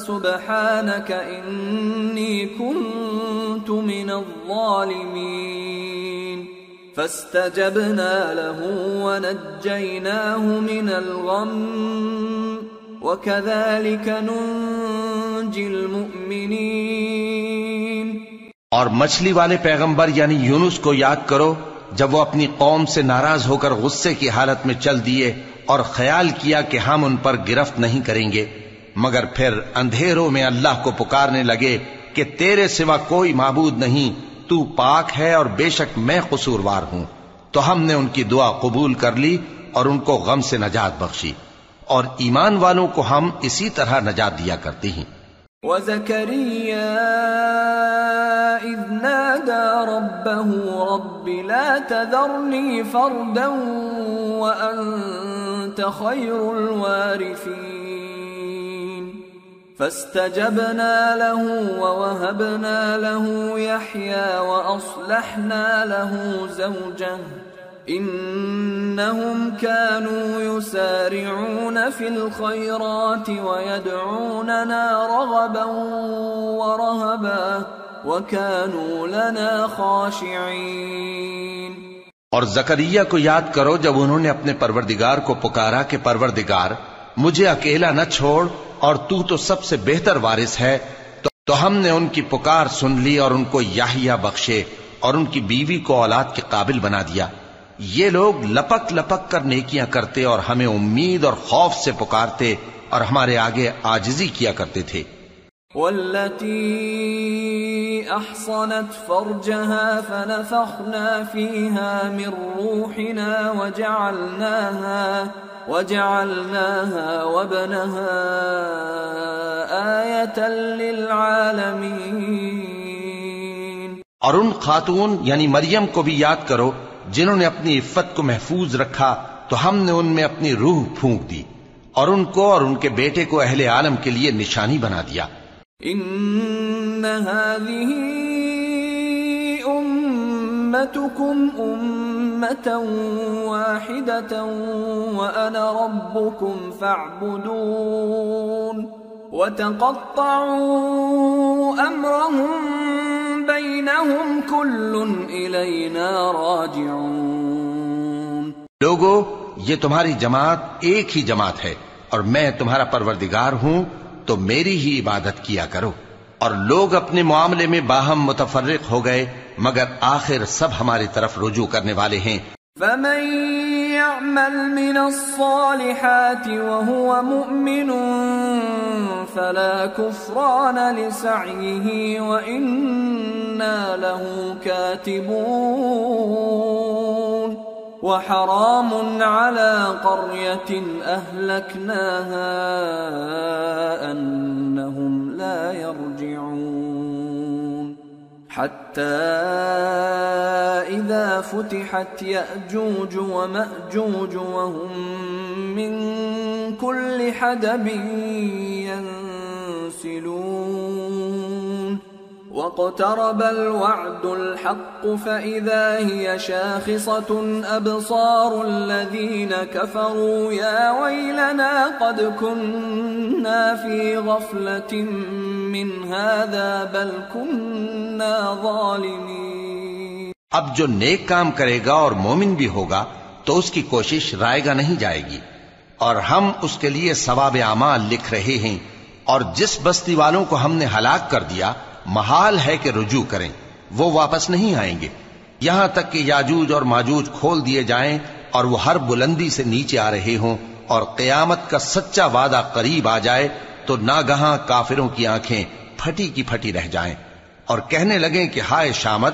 سبحانك إني كنت من الظالمين فاستجبنا له ونجيناه من الغم وكذلك ننجي المؤمنين. اور مچھلی والے پیغمبر یعنی یونس کو یاد کرو، جب وہ اپنی قوم سے ناراض ہو کر غصے کی حالت میں چل دیے اور خیال کیا کہ ہم ان پر گرفت نہیں کریں گے، مگر پھر اندھیروں میں اللہ کو پکارنے لگے کہ تیرے سوا کوئی معبود نہیں تو پاک ہے اور بے شک میں قصوروار ہوں، تو ہم نے ان کی دعا قبول کر لی اور ان کو غم سے نجات بخشی، اور ایمان والوں کو ہم اسی طرح نجات دیا کرتے ہیں۔ وَزَكَرِيَّا إِذْ نَادَى رَبَّهُ رَبِّ لَا تَذَرْنِي فَرْدًا وَأَنْتَ خَيْرُ الْوَارِثِينَ۔ فاستجبنا له ووهبنا له يحيى واصلحنا له زوجه. انهم كانوا يسارعون في الخيرات ويدعوننا رغبا ورهبا وكانوا لنا خاشعين. اور زکریہ کو یاد کرو جب انہوں نے اپنے پروردگار کو پکارا کہ پروردگار مجھے اکیلا نہ چھوڑ اور تو تو سب سے بہتر وارث ہے تو, تو ہم نے ان کی پکار سن لی اور ان کو یاہیا بخشے اور ان کی بیوی کو اولاد کے قابل بنا دیا۔ یہ لوگ لپک لپک کر نیکیاں کرتے اور ہمیں امید اور خوف سے پکارتے اور ہمارے آگے آجزی کیا کرتے تھے۔ والتي احصنت فرجها فنفخنا فيها من روحنا وجعلناها وجعلناها وابنها آية للعالمين. اور ان خاتون یعنی مریم کو بھی یاد کرو جنہوں نے اپنی عفت کو محفوظ رکھا تو ہم نے ان میں اپنی روح پھونک دی اور ان کو اور ان کے بیٹے کو اہل عالم کے لیے نشانی بنا دیا۔ ان هذه امتكم امه واحده ربكم فاعبدون. وتقطعوا امرهم بينهم كل الينا راجعون. لوگو، یہ تمہاری جماعت ایک ہی جماعت ہے اور میں تمہارا پروردگار ہوں، تو میری ہی عبادت کیا کرو۔ اور لوگ اپنے معاملے میں باہم متفرق ہو گئے مگر آخر سب ہماری طرف رجوع کرنے والے ہیں۔ فمن يعمل من الصالحات وهو مؤمن فلا كفران لسعيه وإنا له كاتبون وحرام على قرية أهلكناها أنهم لا يرجعون حتى إذا فتحت يأجوج ومأجوج وهم من كل حدب ينسلون. واقترب الوعد الحق فإذا هي شاخصة أبصار الذين كفروا يا ويلنا قد كنا في غفلة من هذا بل كنا ظالمين اب جو نیک کام کرے گا اور مومن بھی ہوگا تو اس کی کوشش رائے گا نہیں جائے گی اور ہم اس کے لیے ثواب اعمال لکھ رہے ہیں اور جس بستی والوں کو ہم نے ہلاک کر دیا محال ہے کہ رجوع کریں، وہ واپس نہیں آئیں گے۔ یہاں تک کہ یاجوج اور ماجوج کھول دیے جائیں اور وہ ہر بلندی سے نیچے آ رہے ہوں اور قیامت کا سچا وعدہ قریب آ جائے تو ناگہاں کافروں کی آنکھیں پھٹی کی پھٹی رہ جائیں اور کہنے لگیں کہ ہائے شامت،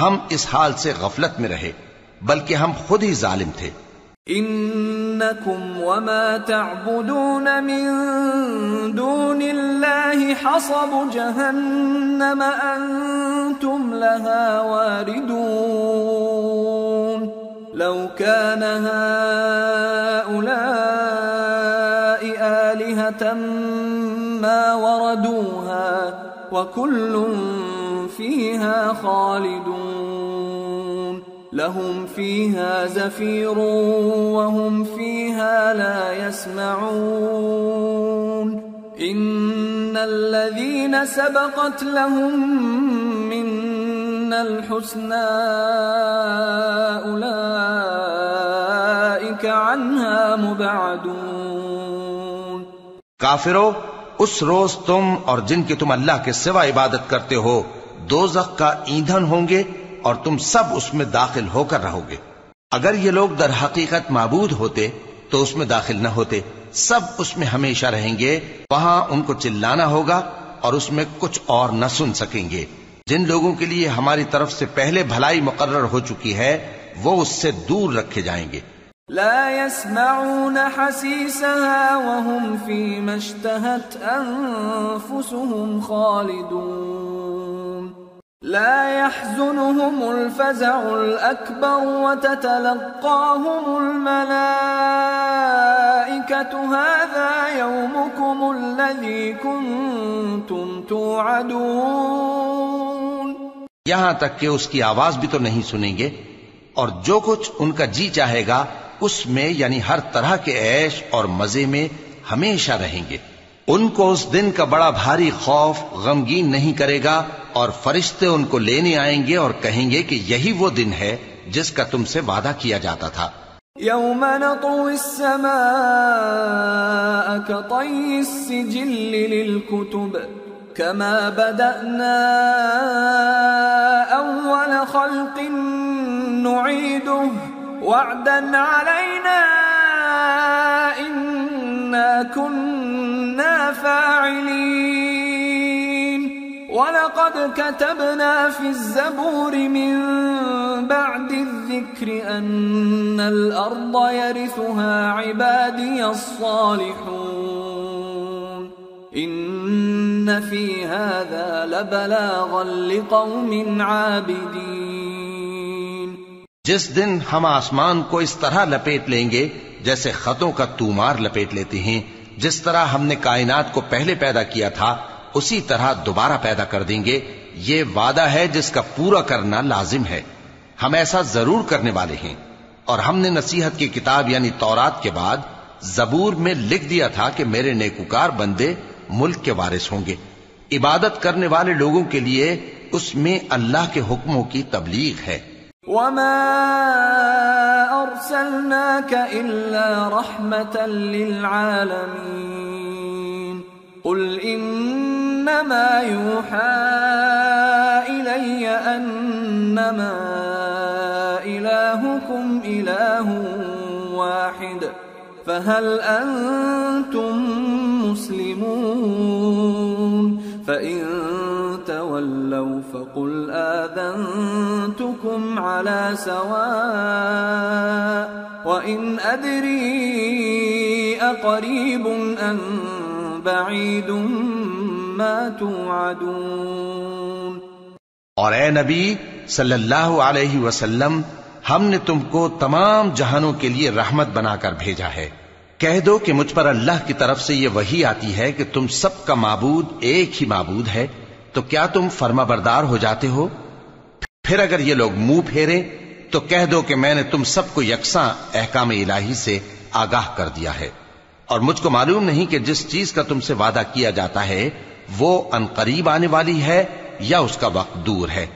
ہم اس حال سے غفلت میں رہے، بلکہ ہم خود ہی ظالم تھے۔ إنكم وما تعبدون من دون الله حصب جهنم أنتم لها واردون. لو كان هؤلاء آلهة ما وردوها وكل فيها خالدون. لهم فيها زفير وهم فيها لا يسمعون. إن الذين سبقت لهم منا الحسنى أولئك عنها مبعدون. کافرو، اس روز تم اور جن کی تم اللہ کے سوا عبادت کرتے ہو، دوزخ کا ایندھن ہوں گے اور تم سب اس میں داخل ہو کر رہو گے۔ اگر یہ لوگ در حقیقت معبود ہوتے، تو اس میں داخل نہ ہوتے۔ سب اس میں ہمیشہ رہیں گے، وہاں ان کو چلانا ہوگا اور اس میں کچھ اور نہ سن سکیں گے۔ جن لوگوں کے لیے ہماری طرف سے پہلے بھلائی مقرر ہو چکی ہے، وہ اس سے دور رکھے جائیں گے۔ لا يسمعون حسيسها وهم فيما اشتهت أنفسهم خالدون۔ لا يحزنهم الفزع الأكبر وتتلقاهم الملائكة. هذا يومكم الذي كنتم توعدون. یہاں تک کہ اس کی آواز بھی تو نہیں سنیں گے، اور جو کچھ ان کا جی چاہے گا، اس میں یعنی ہر طرح کے عیش اور مزے میں ہمیشہ رہیں گے۔ ان کو اس دن کا بڑا بھاری خوف، غمگین نہیں کرے گا اور فرشتے ان کو لینے آئیں گے اور کہیں گے کہ یہی وہ دن ہے جس کا تم سے وعدہ کیا جاتا تھا۔ يوم نطوي السماء كطي السجل للكتب كما بدأنا أول خلق نعيده وعدا علينا إنا كنا فاعلين. ولقد كتبنا في الزبور من بعد الذكر أن الأرض يرثها عبادي الصالحون. إن في هذا لبلاغا لقوم عابدين. جس دن ہم آسمان کو اس طرح لپیٹ لیں گے جیسے خطوں کا تومار لپیٹ لیتے ہیں جس طرح ہم نے کائنات کو پہلے پیدا کیا تھا، اسی طرح دوبارہ پیدا کر دیں گے۔ یہ وعدہ ہے جس کا پورا کرنا لازم ہے۔ ہم ایسا ضرور کرنے والے ہیں۔ اور ہم نے نصیحت کی کتاب یعنی تورات کے بعد زبور میں لکھ دیا تھا کہ میرے نیکوکار بندے ملک کے وارث ہوں گے۔ عبادت کرنے والے لوگوں کے لیے اس میں اللہ کے حکموں کی تبلیغ ہے۔ وما أرسلناك إلا رحمة للعالمين قل إنما يوحى إلي أنما إلهكم إله واحد فهل أنتم مسلمون فإن تولوا فقل آذنتكم على سواء وإن أدري أقريب أم بعيد ما توعدون اور اے نبی صلی اللہ علیہ وسلم، ہم نے تم کو تمام جہانوں کے لیے رحمت بنا کر بھیجا ہے۔ کہہ دو کہ مجھ پر اللہ کی طرف سے یہ وہی آتی ہے کہ تم سب کا معبود ایک ہی معبود ہے۔ تو کیا تم فرما بردار ہو جاتے ہو؟ پھر اگر یہ لوگ منہ پھیرے، تو کہہ دو کہ میں نے تم سب کو یکساں احکام الہی سے آگاہ کر دیا ہے۔ اور مجھ کو معلوم نہیں کہ جس چیز کا تم سے وعدہ کیا جاتا ہے، وہ ان قریب آنے والی ہے یا اس کا وقت دور ہے۔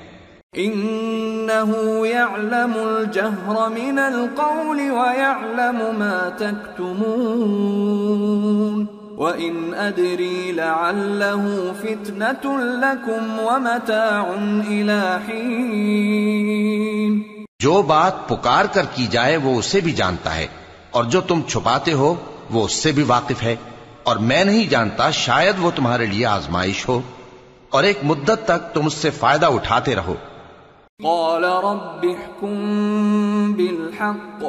إنه يعلم الجهر من القول ويعلم ما تكتمون وإن أدري لعله فتنة لكم ومتاع إلى حين۔ جو بات پکار کر کی جائے وہ اسے بھی جانتا ہے اور جو تم چھپاتے ہو وہ اس سے بھی واقف ہے۔ اور میں نہیں جانتا شاید وہ تمہارے لیے آزمائش ہو۔ اور ایک مدت تک تم اس سے فائدہ اٹھاتے رہو۔ قال رب احكم بالحق۔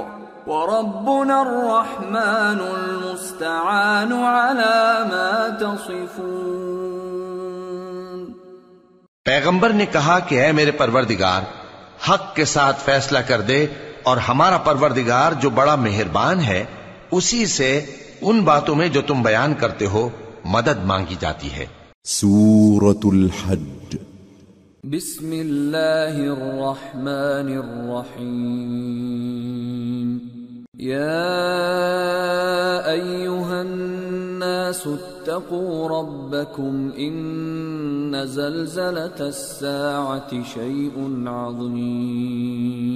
وربنا الرحمن المستعان على ما تصفون. پیغمبر نے کہا کہ اے میرے پروردگار حق کے ساتھ فیصلہ کر دے اور ہمارا پروردگار جو بڑا مہربان ہے اسی سے ان باتوں میں جو تم بیان کرتے ہو مدد مانگی جاتی ہے۔ سورة الحج۔ بسم اللہ الرحمن الرحیم یا ايها الناس اتقوا ربکم ان زلزله الساعه شيء عظیم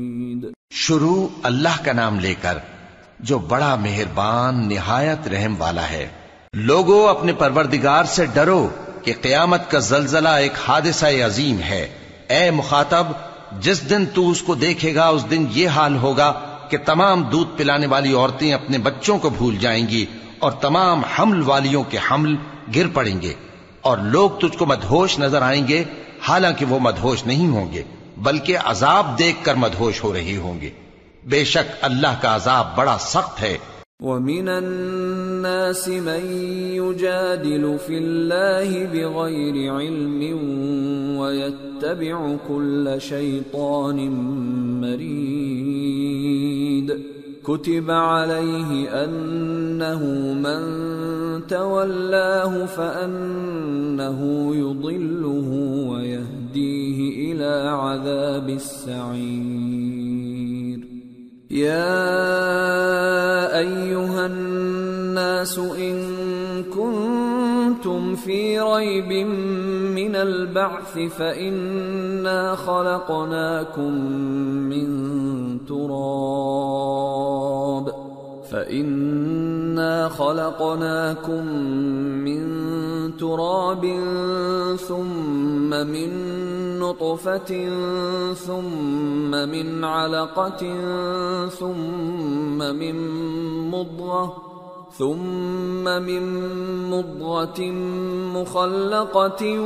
شروع اللہ کا نام لے کر جو بڑا مہربان، نہایت رحم والا ہے۔ لوگوں اپنے پروردگار سے ڈرو کہ قیامت کا زلزلہ ایک حادثہ عظیم ہے۔ اے مخاطب، جس دن تو اس کو دیکھے گا، اس دن یہ حال ہوگا کہ تمام دودھ پلانے والی عورتیں اپنے بچوں کو بھول جائیں گی اور تمام حمل والیوں کے حمل گر پڑیں گے۔ اور لوگ تجھ کو مدہوش نظر آئیں گے، حالانکہ وہ مدہوش نہیں ہوں گے۔ بلکہ عذاب دیکھ کر مدہوش ہو رہی ہوں گے بے شک اللہ کا عذاب بڑا سخت ہے۔ ومن الناس من يجادل في الله بغير علم ويتبع كل شيطان مريد كتب عليه انه من تولاه فانه يضله ويهديه الى إلى عذاب السعير. يا أيها الناس إن كنتم في ريب من البعث فإنا خلقناكم من تراب. فإنا خلقناكم من تراب تراب ثم من نطفة ثم من علقة ثم من مضغة ثم من مضغة مخلقة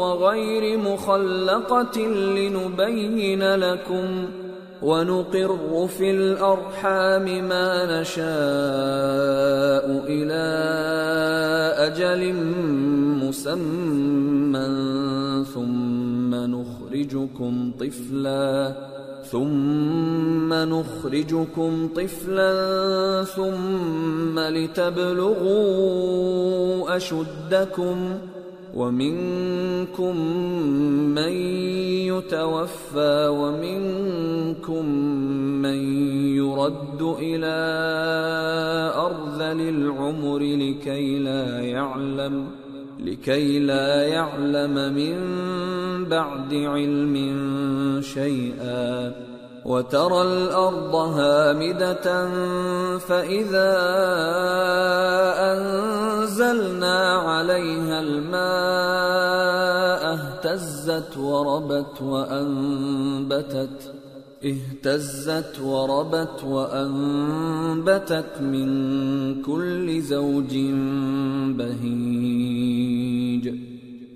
وغير مخلقة لنبين لكم ونقر في الأرحام ما نشاء إلى أجل مسمى ثم نخرجكم طفلا ثم نخرجكم طفلا ثم لتبلغوا أشدكم ومنكم من يتوفى ومنكم من يرد الى ارذل العمر لكي لا يعلم، لكي لا يعلم من بعد علم شيئا. وترى الارض هامده فاذا انزلنا عليها الماء اهتزت وربت وانبتت اهتزت وربت وانبتت من كل زوج بهيج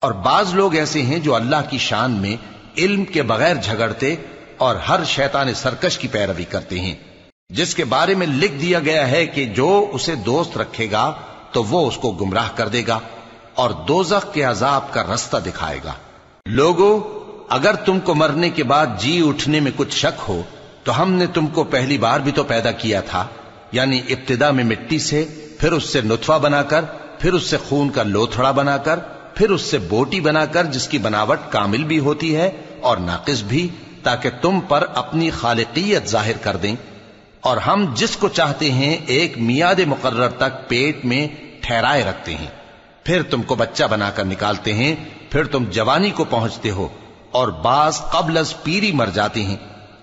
اور بعض لوگ ایسے ہیں جو اللہ کی شان میں علم کے بغیر جھگڑتے اور ہر شیطان سرکش کی پیروی کرتے ہیں۔ جس کے بارے میں لکھ دیا گیا ہے کہ جو اسے دوست رکھے گا تو وہ اس کو گمراہ کر دے گا اور دوزخ کے عذاب کا رستہ دکھائے گا۔ لوگوں اگر تم کو مرنے کے بعد جی اٹھنے میں کچھ شک ہو، تو ہم نے تم کو پہلی بار بھی تو پیدا کیا تھا۔ یعنی ابتدا میں مٹی سے، پھر اس سے نطفہ بنا کر، پھر اس سے خون کا لوتھڑا بنا کر پھر اس سے بوٹی بنا کر جس کی بناوٹ کامل بھی ہوتی ہے اور ناقص بھی، تاکہ تم پر اپنی خالقیت ظاہر کر دیں۔ اور ہم جس کو چاہتے ہیں ایک میاد مقرر تک پیٹ میں ٹھہرائے رکھتے ہیں۔ پھر تم کو بچہ بنا کر نکالتے ہیں، پھر تم جوانی کو پہنچتے ہو اور بعض قبل از پیری مر جاتے ہیں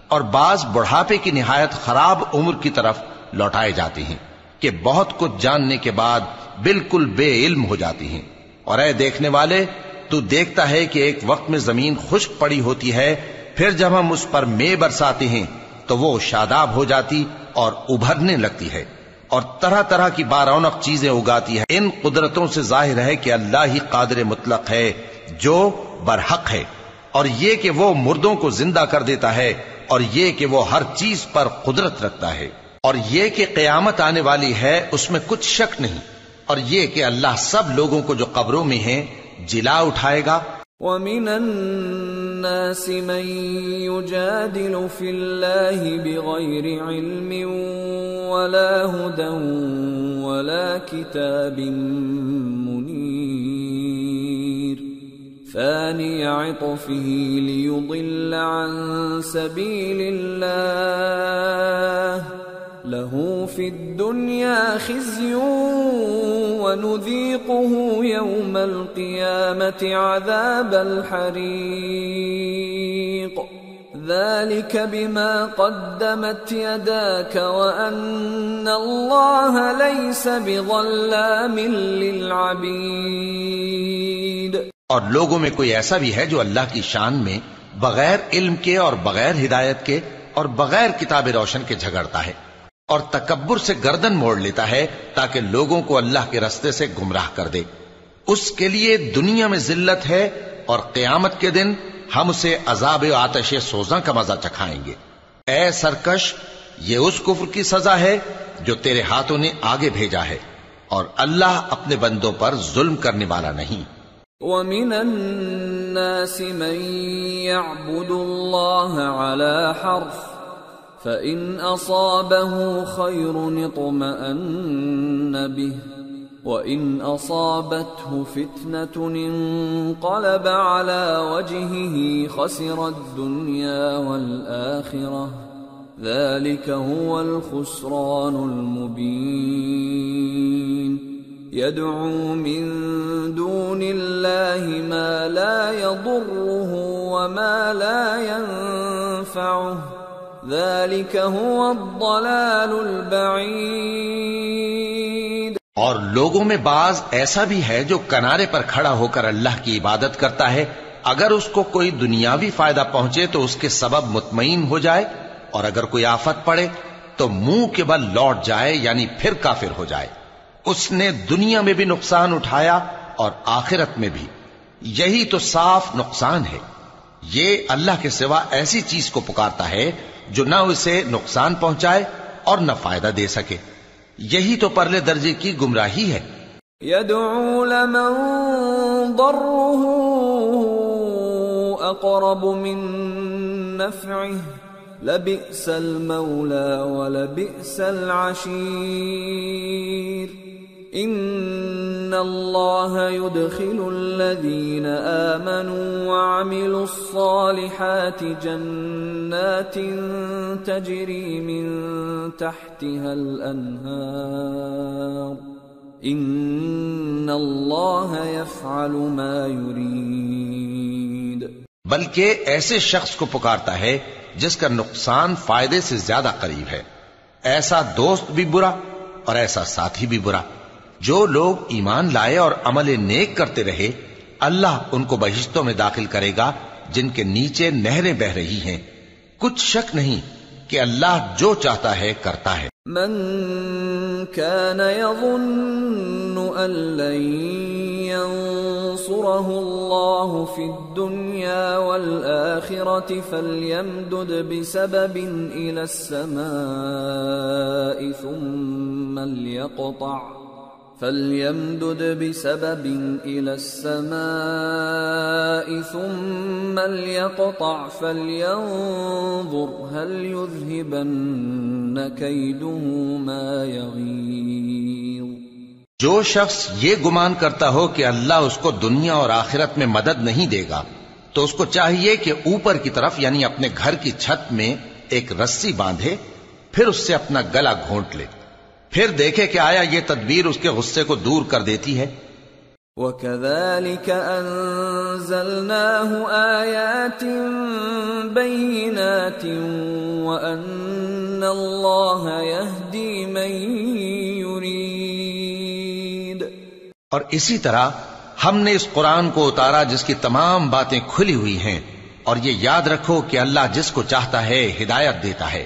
اور بعض بڑھاپے کی نہایت خراب عمر کی طرف لوٹائے جاتے ہیں کہ بہت کچھ جاننے کے بعد بالکل بے علم ہو جاتی ہیں۔ اور اے دیکھنے والے، تو دیکھتا ہے کہ ایک وقت میں زمین خشک پڑی ہوتی ہے، پھر جب ہم اس پر مے برساتے ہیں، تو وہ شاداب ہو جاتی اور ابھرنے لگتی ہے، اور طرح طرح کی بارونق چیزیں اگاتی ہے۔ ان قدرتوں سے ظاہر ہے کہ اللہ ہی قادر مطلق ہے، جو برحق ہے۔ اور یہ کہ وہ مردوں کو زندہ کر دیتا ہے، اور یہ کہ وہ ہر چیز پر قدرت رکھتا ہے۔ اور یہ کہ قیامت آنے والی ہے، اس میں کچھ شک نہیں۔ اور یہ کہ اللہ سب لوگوں کو جو قبروں میں ہیں، جلا اٹھائے گا۔ ومن الناس من يجادل في الله بغير علم ولا هدى ولا كتاب منير ثاني عطفه ليضل عن سبيل الله له في الدنيا خزي ونذيقه يوم القيامة عذاب الحريق. ذلك بما قدمت يداك وأن الله ليس بظلام للعبيد. اور لوگوں میں کوئی ایسا بھی ہے جو اللہ کی شان میں بغیر علم کے اور بغیر ہدایت کے اور بغیر کتاب روشن کے جھگڑتا ہے۔ اور تکبر سے گردن موڑ لیتا ہے تاکہ لوگوں کو اللہ کے رستے سے گمراہ کر دے۔ اس کے لیے دنیا میں ذلت ہے اور قیامت کے دن ہم اسے عذاب آتش سوزاں کا مزہ چکھائیں گے۔ اے سرکش، یہ اس کفر کی سزا ہے جو تیرے ہاتھوں نے آگے بھیجا ہے اور اللہ اپنے بندوں پر ظلم کرنے والا نہیں۔ ومن الناس من يعبد الله على حرف فإن أصابه خير اطمأن به وإن أصابته فتنة انقلب على وجهه خسر الدنيا والآخرة ذلك هو الخسران المبين. يدعو من دون الله ما لا يضره وما لا ينفعه ذلك هو الضلال البعيد۔ اور لوگوں میں بعض ایسا بھی ہے جو کنارے پر کھڑا ہو کر اللہ کی عبادت کرتا ہے۔ اگر اس کو کوئی دنیاوی فائدہ پہنچے تو اس کے سبب مطمئن ہو جائے۔ اور اگر کوئی آفت پڑے تو منہ کے بل لوٹ جائے یعنی پھر کافر ہو جائے۔ اس نے دنیا میں بھی نقصان اٹھایا اور آخرت میں بھی۔ یہی تو صاف نقصان ہے۔ یہ اللہ کے سوا ایسی چیز کو پکارتا ہے جو نہ اسے نقصان پہنچائے اور نہ فائدہ دے سکے۔ یہی تو پرلے درجے کی گمراہی ہے۔ يدعو لمن ضره اقرب من نفعه، لبئس المولى ولبئس العشير۔ ان الله يدخل الذين امنوا وعملوا الصالحات جنات تجري من تحتها الانهار ان الله يفعل ما يريد بلکہ ایسے شخص کو پکارتا ہے جس کا نقصان فائدے سے زیادہ قریب ہے۔ ایسا دوست بھی برا اور ایسا ساتھی بھی برا۔ جو لوگ ایمان لائے اور عمل نیک کرتے رہے، اللہ ان کو بہشتوں میں داخل کرے گا، جن کے نیچے نہریں بہ رہی ہیں۔ کچھ شک نہیں کہ اللہ جو چاہتا ہے، کرتا ہے۔ من كان يظن أن لن ينصره الله في الدنيا والآخرة فليمدد بسبب إلى السماء ثم ليقطع فليمدد بسبب إلى السماء ثم ليقطع فلينظر هل يذهبن كيده ما يغيظ جو شخص یہ گمان کرتا ہو کہ اللہ اس کو دنیا اور آخرت میں مدد نہیں دے گا، تو اس کو چاہیے کہ اوپر کی طرف یعنی اپنے گھر کی چھت میں ایک رسی باندھے، پھر اس سے اپنا گلا گھونٹ لے۔ پھر دیکھے کہ آیا یہ تدبیر اس کے غصے کو دور کر دیتی ہے۔ وكذلك أنزلناه آيات بينات وأن الله يهدي من يريد۔ اور اسی طرح ہم نے اس قرآن کو اتارا جس کی تمام باتیں کھلی ہوئی ہیں اور یہ یاد رکھو کہ اللہ جس کو چاہتا ہے ہدایت دیتا ہے۔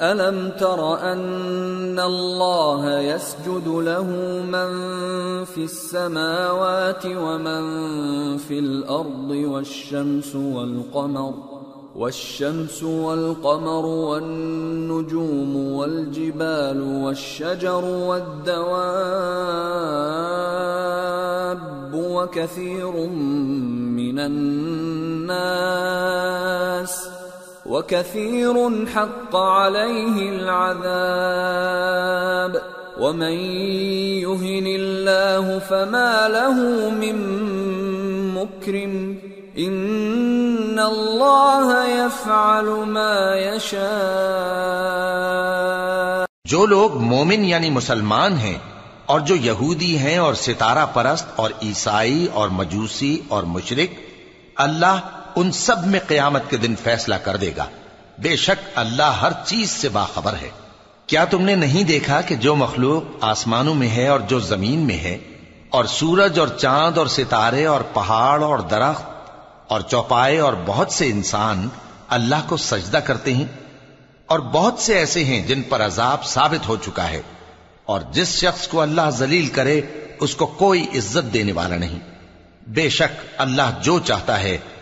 ألم تر أن الله يسجد له من في السماوات ومن في الأرض والشمس والقمر والشمس والقمر والنجوم والجبال والشجر والدواب وكثير من الناس وكثير حق عليه العذاب ومن يهن الله فما له من مكرم ان الله يفعل ما يشاء جو لوگ مومن یعنی مسلمان ہیں اور جو یہودی ہیں اور ستارہ پرست اور عیسائی اور مجوسی اور مشرق اللہ ان سب میں قیامت کے دن فیصلہ کر دے گا۔ بے شک اللہ ہر چیز سے باخبر ہے۔ کیا تم نے نہیں دیکھا کہ جو مخلوق آسمانوں میں ہے اور جو زمین میں ہے، اور سورج اور چاند اور ستارے اور پہاڑ اور درخت اور چوپائے اور بہت سے انسان اللہ کو سجدہ کرتے ہیں، اور بہت سے ایسے ہیں جن پر عذاب ثابت ہو چکا ہے، اور جس شخص کو اللہ ذلیل کرے، اس کو کوئی عزت دینے والا نہیں۔ بے شک اللہ جو چاہتا ہے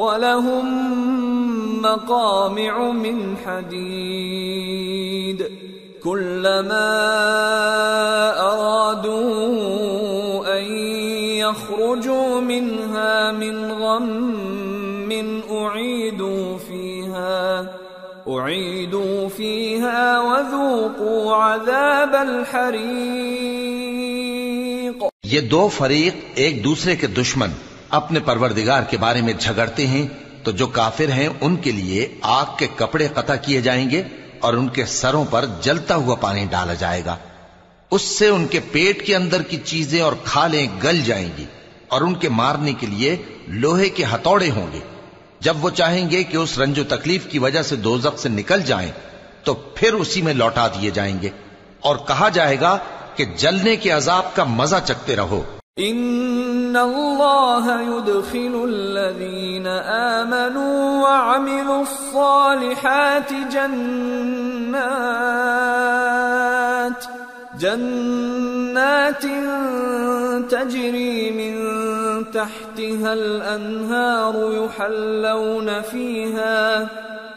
ولهم مقامع من حديد كلما أرادوا أن يخرجوا منها من غم أعيدوا فيها أعيدوا فيها وذوقوا عذاب الحريق. یہ دو فریق ایک دوسرے کے دشمن اپنے پروردگار کے بارے میں جھگڑتے ہیں، تو جو کافر ہیں، ان کے لیے آگ کے کپڑے قطع کیے جائیں گے اور ان کے سروں پر جلتا ہوا پانی ڈالا جائے گا۔ اس سے ان کے پیٹ کے اندر کی چیزیں اور کھالیں گل جائیں گی اور ان کے مارنے کے لیے لوہے کے ہتھوڑے ہوں گے۔ جب وہ چاہیں گے کہ اس رنج و تکلیف کی وجہ سے دوزخ سے نکل جائیں، تو پھر اسی میں لوٹا دیے جائیں گے۔ اور کہا جائے گا کہ جلنے کے عذاب کا مزہ چکتے رہو۔ ان اللہ يدخل الذین آمنوا وعملوا الصالحات جنات جنات تجري من تحتها الأنهار يحلون فيها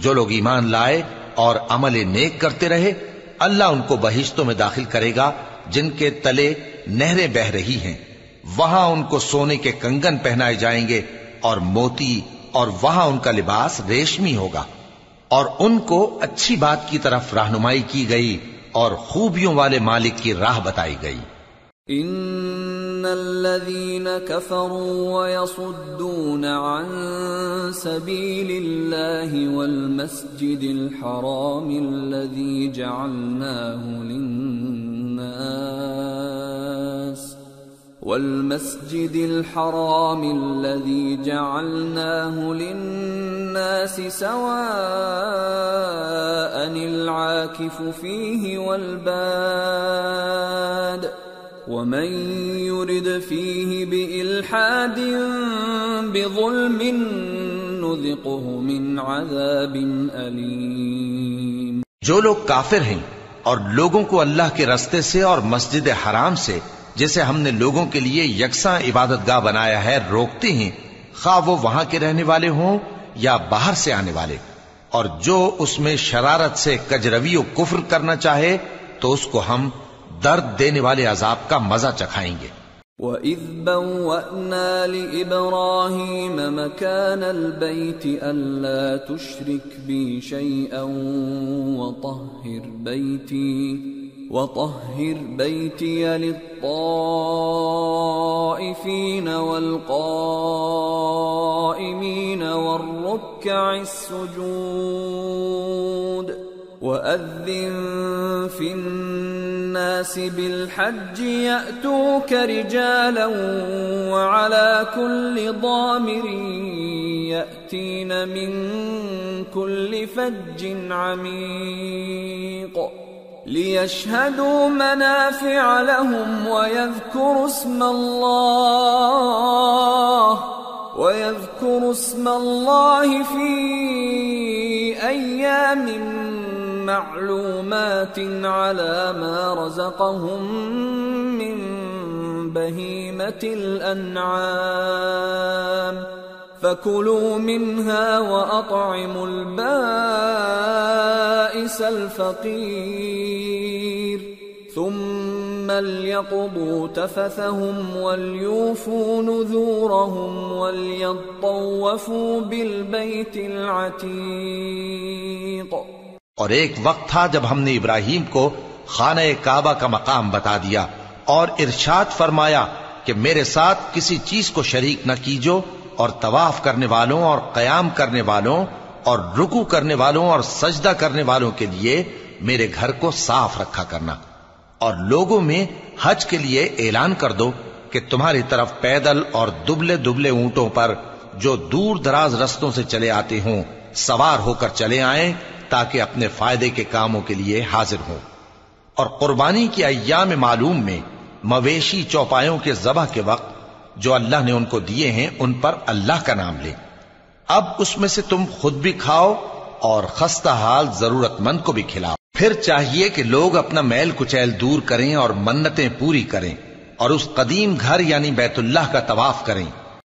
جو لوگ ایمان لائے اور عمل نیک کرتے رہے، اللہ ان کو بہشتوں میں داخل کرے گا، جن کے تلے نہریں بہ رہی ہیں۔ وہاں ان کو سونے کے کنگن پہنائے جائیں گے اور موتی اور وہاں ان کا لباس ریشمی ہوگا۔ اور ان کو اچھی بات کی طرف رہنمائی کی گئی اور خوبیوں والے مالک کی راہ بتائی گئی۔ ان الذين كفروا ويصدون عن سبيل الله والمسجد الحرام الذي جعلناه للناس والمسجد الحرام الذي جعلناه للناس سواء العاكف فيه والباد ومن يرد فيه بإلحاد بظلم نذقه من عذاب أليم۔ جو لوگ کافر ہیں اور لوگوں کو اللہ کے رستے سے اور مسجد حرام سے جسے ہم نے لوگوں کے لیے یکساں عبادت گاہ بنایا ہے، روکتے ہیں، خواہ وہ وہاں کے رہنے والے ہوں یا باہر سے آنے والے۔ اور جو اس میں شرارت سے، کجروی و کفر کرنا چاہے، تو اس کو ہم درد دینے والے عذاب کا مزہ چکھائیں گے۔ وَإِذْ بَوَّأْنَا لِإِبْرَاهِيمَ مَكَانَ الْبَيْتِ أَلَّا تُشْرِكْ بِي شَيْئًا وَطَهِّرْ بَيْتِي، وَطَهِّرْ بَيْتِيَ لِلطَّائِفِينَ وَالْقَائِمِينَ وَالرُّكَّعِ السُّجُودِ، وَأَذِّن فِي النَّاسِ الناس بِالْحَجِّ يَأْتُوكَ رِجَالًا وَعَلَى كُلِّ ضَامِرٍ يَأْتِينَ مِن كُلِّ فَجٍّ عَمِيقٍ لِيَشْهَدُوا مَنَافِعَ لَهُمْ وَيَذْكُرُوا اسْمَ اللَّهِ وَيَذْكُرُوا اسْمَ اللَّهِ فِي أَيَّامٍ معلومات على ما رزقهم من بهيمة الأنعام. فكلوا منها وأطعموا البائس الفقير. ثم ليقضوا تفثهم وليوفوا نذورهم وليطوفوا بالبيت العتيق. اور ایک وقت تھا جب ہم نے ابراہیم کو خانہ کعبہ کا مقام بتا دیا اور ارشاد فرمایا کہ میرے ساتھ کسی چیز کو شریک نہ کیجو اور طواف کرنے والوں اور قیام کرنے والوں اور رکو کرنے والوں اور سجدہ کرنے والوں کے لیے میرے گھر کو صاف رکھا کرنا اور لوگوں میں حج کے لیے اعلان کر دو کہ تمہاری طرف پیدل اور دبلے دبلے اونٹوں پر جو دور دراز رستوں سے چلے آتے ہوں سوار ہو کر چلے آئیں تاکہ اپنے فائدے کے کاموں کے لیے حاضر ہوں۔ اور قربانی کی ایام معلوم میں مویشی چوپایوں کے ذبح کے وقت جو اللہ نے ان کو دیے ہیں، ان پر اللہ کا نام لے۔ اب اس میں سے تم خود بھی کھاؤ اور خستہ حال ضرورت مند کو بھی کھلاؤ۔ پھر چاہیے کہ لوگ اپنا میل کچیل دور کریں اور منتیں پوری کریں اور اس قدیم گھر یعنی بیت اللہ کا طواف کریں۔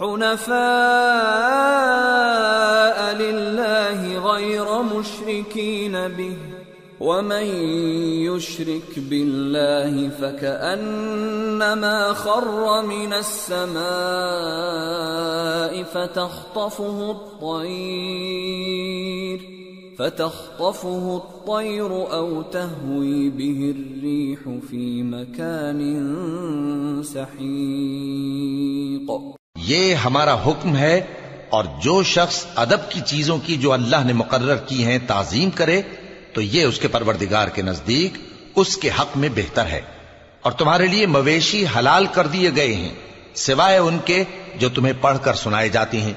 حنفاء لله غير مشركين به، ومن يشرك بالله فكأنما خر من السماء فتخطفه الطير فتخطفه الطير أو تهوي به الريح في مكان سحيق. یہ ہمارا حکم ہے اور جو شخص ادب کی چیزوں کی جو اللہ نے مقرر کی ہیں تعظیم کرے، تو یہ اس کے پروردگار کے نزدیک اس کے حق میں بہتر ہے۔ اور تمہارے لیے مویشی حلال کر دیے گئے ہیں، سوائے ان کے جو تمہیں پڑھ کر سنائے جاتی ہیں۔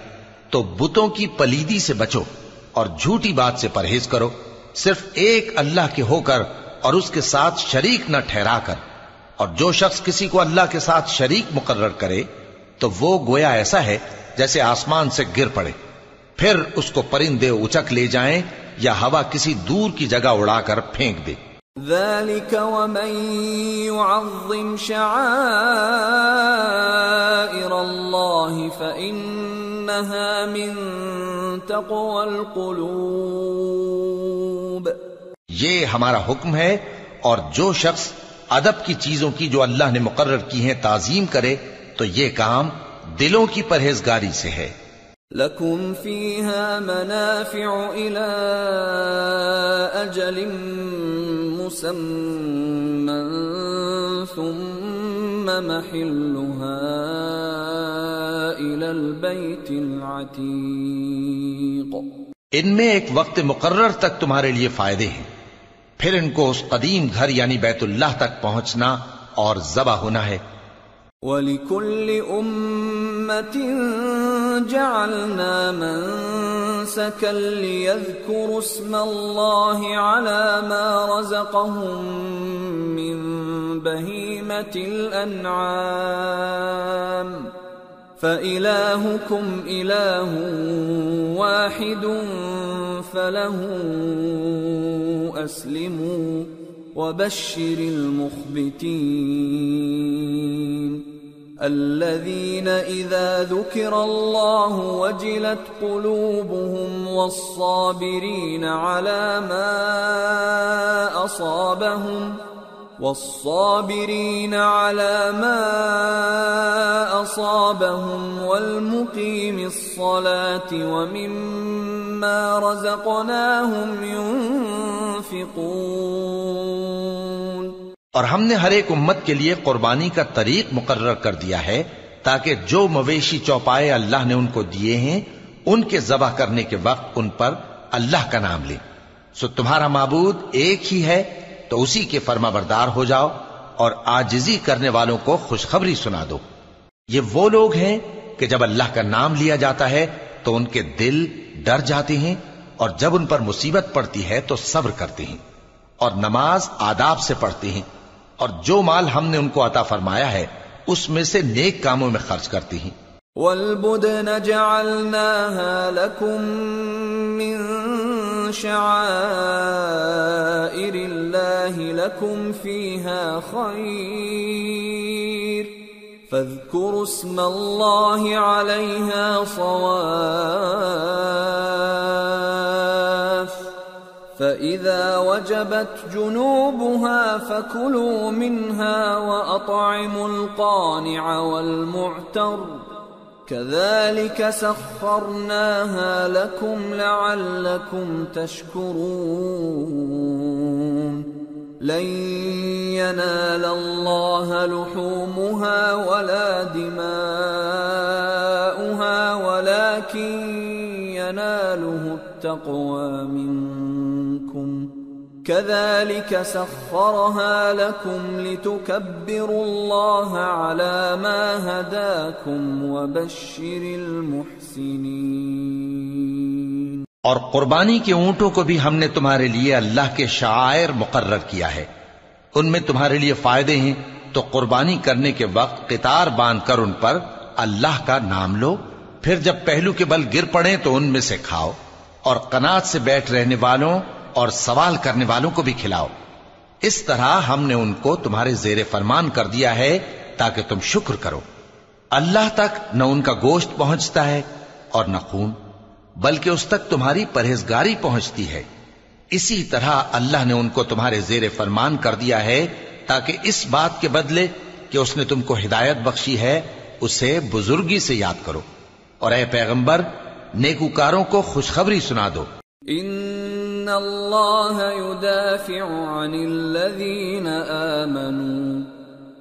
تو بتوں کی پلیدی سے بچو اور جھوٹی بات سے پرہیز کرو۔ صرف ایک اللہ کے ہو کر اور اس کے ساتھ شریک نہ ٹھہرا کر۔ اور جو شخص کسی کو اللہ کے ساتھ شریک مقرر کرے تو وہ گویا ایسا ہے جیسے آسمان سے گر پڑے۔ پھر اس کو پرندے اچک لے جائیں یا ہوا کسی دور کی جگہ اڑا کر پھینک دے۔ ذلك ومن يعظم شعائر الله فإنها من تقوى القلوب۔ یہ ہمارا حکم ہے اور جو شخص ادب کی چیزوں کی جو اللہ نے مقرر کی ہیں تعظیم کرے تو یہ کام دلوں کی پرہیزگاری سے ہے۔ لكم فيها منافع إلى أجل مسمى ثم محلها إلى البيت العتيق ان میں ایک وقت مقرر تک تمہارے لیے فائدے ہیں۔ پھر ان کو اس قدیم گھر یعنی بیت اللہ تک پہنچنا اور ذبح ہونا ہے۔ وَلِكُلِّ أُمَّةٍ جَعَلْنَا مَنسَكًا لِيَذْكُرُوا اسْمَ اللَّهِ عَلَى مَا رَزَقَهُم مِّن بَهِيمَةِ الْأَنْعَامِ. فَإِلَٰهُكُمْ إِلَٰهٌ وَاحِدٌ فَلَهُ أَسْلِمُوا وَبَشِّرِ الْمُخْبِتِينَ. الذين إذا ذكر الله وجلت قلوبهم والصابرين على ما أصابهم والصابرين على ما أصابهم والمقيم الصلاة ومما رزقناهم ينفقون اور ہم نے ہر ایک امت کے لیے قربانی کا طریق مقرر کر دیا ہے تاکہ جو مویشی چوپائے اللہ نے ان کو دیے ہیں، ان کے ذبح کرنے کے وقت ان پر اللہ کا نام لے سو تمہارا معبود ایک ہی ہے، تو اسی کے فرما بردار ہو جاؤ اور آجزی کرنے والوں کو خوشخبری سنا دو۔ یہ وہ لوگ ہیں کہ جب اللہ کا نام لیا جاتا ہے، تو ان کے دل ڈر جاتے ہیں اور جب ان پر مصیبت پڑتی ہے، تو صبر کرتے ہیں اور نماز آداب سے پڑھتے ہیں۔ اور جو مال ہم نے ان کو عطا فرمایا ہے، اس میں سے نیک کاموں میں خرچ کرتے ہیں۔ والبدن جعلناها لكم من شعائر الله لكم فيها خير فاذكروا اسم الله عليها صواف فإذا وجبت جنوبها فكلوا منها وأطعموا القانع والمعتر كذلك سخرناها لكم لعلكم تشكرون لن ينال الله لحومها ولا دماؤها ولكن يناله التقوى منكم كذلك سخرها لكم لتكبروا الله على ما هداكم وبشر المحسنين. اور قربانی کے اونٹوں کو بھی ہم نے تمہارے لیے اللہ کے شعائر مقرر کیا ہے۔ ان میں تمہارے لیے فائدے ہیں، تو قربانی کرنے کے وقت قطار باندھ کر ان پر اللہ کا نام لو، پھر جب پہلو کے بل گر پڑے تو ان میں سے کھاؤ۔ اور قنات سے بیٹھ رہنے والوں اور سوال کرنے والوں کو بھی کھلاؤ۔ اس طرح ہم نے ان کو تمہارے زیر فرمان کر دیا ہے تاکہ تم شکر کرو۔ اللہ تک نہ ان کا گوشت پہنچتا ہے اور نہ خون، بلکہ اس تک تمہاری پرہیزگاری پہنچتی ہے۔ اسی طرح اللہ نے ان کو تمہارے زیر فرمان کر دیا ہے تاکہ اس بات کے بدلے کہ اس نے تم کو ہدایت بخشی ہے، اسے بزرگی سے یاد کرو۔ اور اے پیغمبر، نیکوکاروں کو خوشخبری سنا دو۔ ان اللہ يدافع عن الذين آمنوا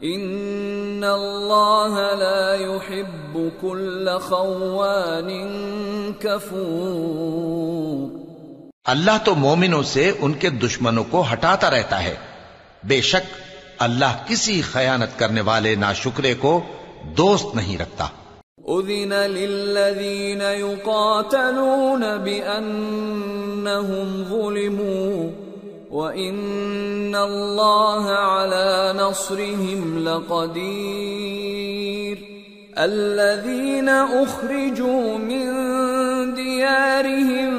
ان اللہ لا يحب كل خوان كفور اللہ تو مومنوں سے ان کے دشمنوں کو ہٹاتا رہتا ہے۔ بے شک اللہ کسی خیانت کرنے والے ناشکرے کو دوست نہیں رکھتا۔ اذن للذین یقاتلون بأنهم ظلموا وَإِنَّ اللَّهَ عَلَى نَصْرِهِمْ لَقَدِيرٌ الَّذِينَ أُخْرِجُوا مِنْ دِيَارِهِمْ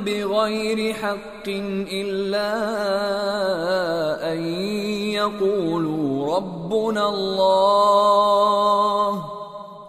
بِغَيْرِ حَقٍّ إِلَّا أَنْ يَقُولُوا رَبُّنَا اللَّهُ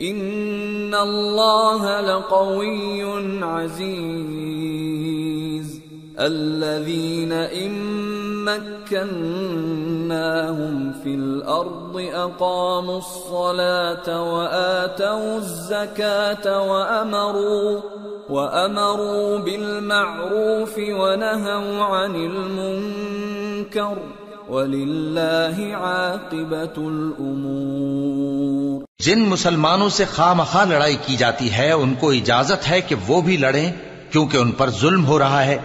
ان الله لقوي عزيز الذين ان مكناهم في الارض اقاموا الصلاه واتوا الزكاه وامروا وامروا بالمعروف ونهوا عن المنكر ولله عاقبه الامور۔ جن مسلمانوں سے خواہ مخواہ لڑائی کی جاتی ہے، ان کو اجازت ہے کہ وہ بھی لڑیں، کیونکہ ان پر ظلم ہو رہا ہے،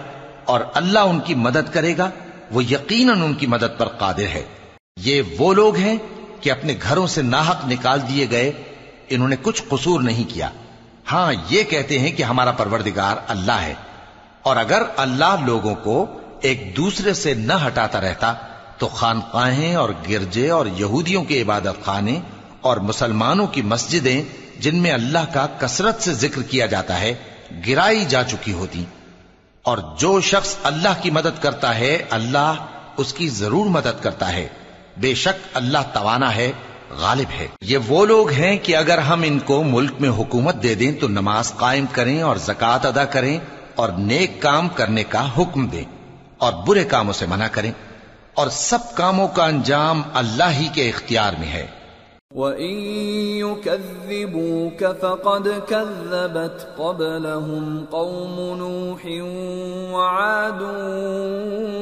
اور اللہ ان کی مدد کرے گا، وہ یقیناً ان کی مدد پر قادر ہے۔ یہ وہ لوگ ہیں کہ اپنے گھروں سے ناحق نکال دیے گئے، انہوں نے کچھ قصور نہیں کیا۔ ہاں یہ کہتے ہیں کہ ہمارا پروردگار اللہ ہے۔ اور اگر اللہ لوگوں کو ایک دوسرے سے نہ ہٹاتا رہتا تو خانقاہیں اور گرجے اور یہودیوں کے عبادت خانے اور مسلمانوں کی مسجدیں جن میں اللہ کا کثرت سے ذکر کیا جاتا ہے، گرائی جا چکی ہوتی۔ اور جو شخص اللہ کی مدد کرتا ہے، اللہ اس کی ضرور مدد کرتا ہے۔ بے شک اللہ توانا ہے، غالب ہے۔ یہ وہ لوگ ہیں کہ اگر ہم ان کو ملک میں حکومت دے دیں تو نماز قائم کریں اور زکوٰۃ ادا کریں اور نیک کام کرنے کا حکم دیں اور برے کاموں سے منع کریں۔ اور سب کاموں کا انجام اللہ ہی کے اختیار میں ہے۔ وَإِن يُكَذِّبُوكَ فَقَدْ كَذَّبَتْ قَبْلَهُمْ قَوْمُ نُوحٍ وَعَادٌ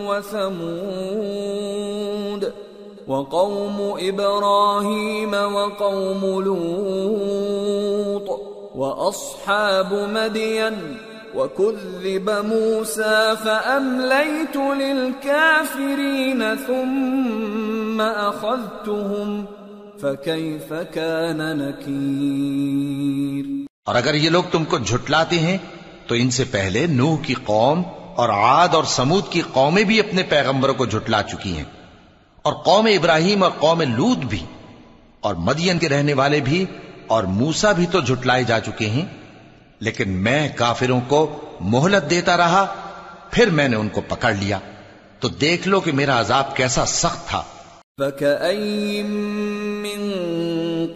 وَثَمُودُ وَقَوْمُ إِبْرَاهِيمَ وَقَوْمُ لُوطٍ وَأَصْحَابُ مَدْيَنَ وَكُذِّبَ مُوسَى فَأَمْلَيْتُ لِلْكَافِرِينَ ثُمَّ أَخَذْتُهُمْ فَكَيْفَ كَانَ نَكِيرٌ اور اگر یہ لوگ تم کو جھٹلاتے ہیں، تو ان سے پہلے نوح کی قوم اور عاد اور سمود کی قومیں بھی اپنے پیغمبروں کو جھٹلا چکی ہیں۔ اور قوم ابراہیم اور قوم لود بھی، اور مدین کے رہنے والے بھی، اور موسا بھی تو جھٹلائے جا چکے ہیں۔ لیکن میں کافروں کو مہلت دیتا رہا، پھر میں نے ان کو پکڑ لیا۔ تو دیکھ لو کہ میرا عذاب کیسا سخت تھا۔ فَكَأَيِّن مِّن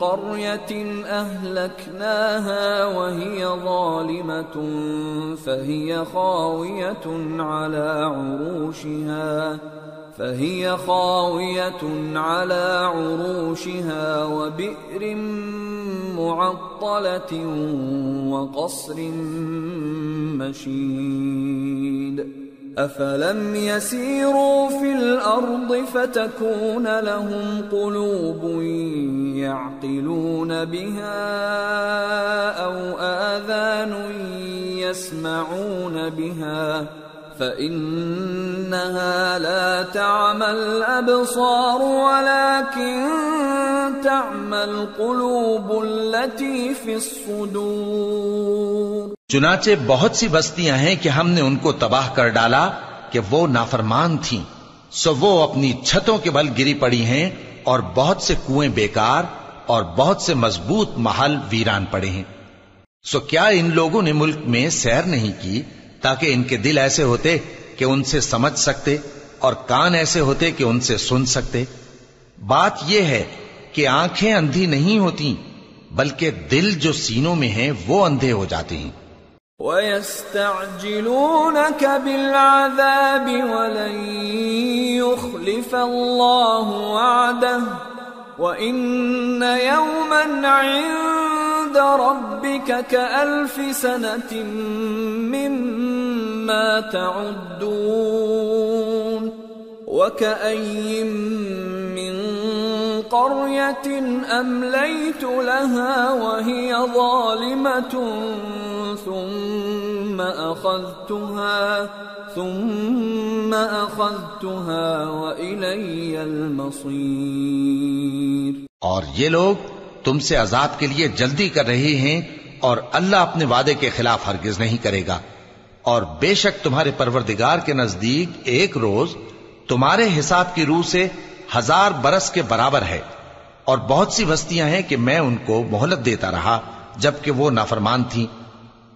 قَرْيَةٍ أَهْلَكْنَاهَا وَهِيَ ظَالِمَةٌ فَهِيَ خَاوِيَةٌ عَلَى عُرُوشِهَا۔ فهي خاوية على عروشها وبئر معطلة وقصر مشيد. أفلم يسيروا في الأرض فتكون لهم قلوب يعقلون بها أو آذان يسمعون بها ۖ فإنها لا تعمى الأبصار ولكن تعمى القلوب التي في الصدور چنانچہ بہت سی بستیاں ہیں کہ ہم نے ان کو تباہ کر ڈالا کہ وہ نافرمان تھیں۔ سو وہ اپنی چھتوں کے بل گری پڑی ہیں اور بہت سے کنویں بیکار اور بہت سے مضبوط محل ویران پڑے ہیں۔ سو کیا ان لوگوں نے ملک میں سیر نہیں کی؟ تاکہ ان کے دل ایسے ہوتے کہ ان سے سمجھ سکتے اور کان ایسے ہوتے کہ ان سے سن سکتے۔ بات یہ ہے کہ آنکھیں اندھی نہیں ہوتی بلکہ دل جو سینوں میں ہیں وہ اندھے ہو جاتے ہیں۔ وَيَسْتَعْجِلُونَكَ بِالْعَذَابِ وَلَن يُخْلِفَ اللَّهُ وَعْدَهُ، وَإِنَّ يَوْمًا عِندَ رَبِّكَ كَأَلْفِ سَنَةٍ مِّمَّا تَعُدُّونَ وَكَأَيٍّ مِّن قَرْيَةٍ أَمْلَيْتُ لَهَا وَهِيَ ظَالِمَةٌ ثُمَّ أَخَذْتُهَا ثم اخذتها والي المصير اور یہ لوگ تم سے عذاب کے لیے جلدی کر رہے ہیں اور اللہ اپنے وعدے کے خلاف ہرگز نہیں کرے گا۔ اور بے شک تمہارے پروردگار کے نزدیک ایک روز تمہارے حساب کی روح سے ہزار برس کے برابر ہے۔ اور بہت سی بستیاں ہیں کہ میں ان کو مہلت دیتا رہا جبکہ وہ نافرمان تھیں۔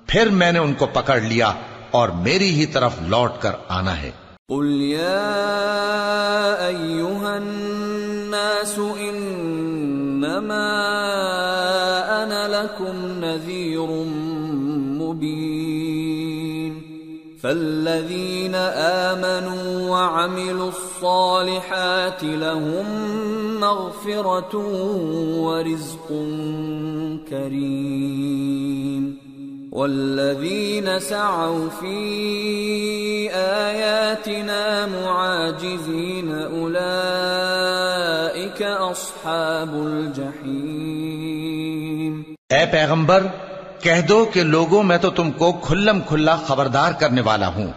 پھر میں نے ان کو پکڑ لیا اور میری ہی طرف لوٹ کر آنا ہے۔ قل يا أيها الناس إنما أنا لكم نذير مبين فالذين آمنوا وعملوا الصالحات لهم مغفرة ورزق كريم والذين سعوا في آياتنا معاجزين أولئك أصحاب الجحيم اے پیغمبر، کہہ دو کہ لوگوں میں تو تم کو کھلم کھلا خبردار کرنے والا ہوں۔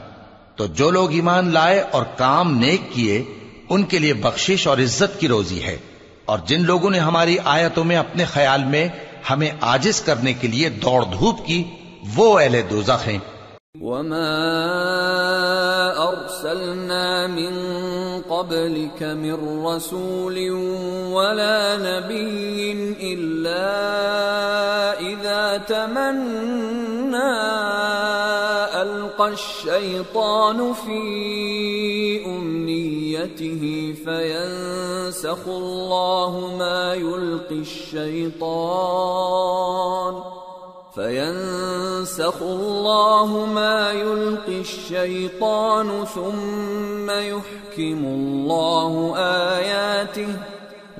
تو جو لوگ ایمان لائے اور کام نیک کیے، ان کے لیے بخشش اور عزت کی روزی ہے۔ اور جن لوگوں نے ہماری آیتوں میں اپنے خیال میں ہمیں آجز کرنے کے لیے دوڑ دھوپ کی وہ اہل دوزخ ہیں۔ وما ارسلنا من قبلك من رسول ولا نبي الا اذا تمنى القى الشيطان في امنيته فينسخ الله ما يلقي الشيطان فينسخ الله ما يلقي الشيطان ثم يحكم الله آياته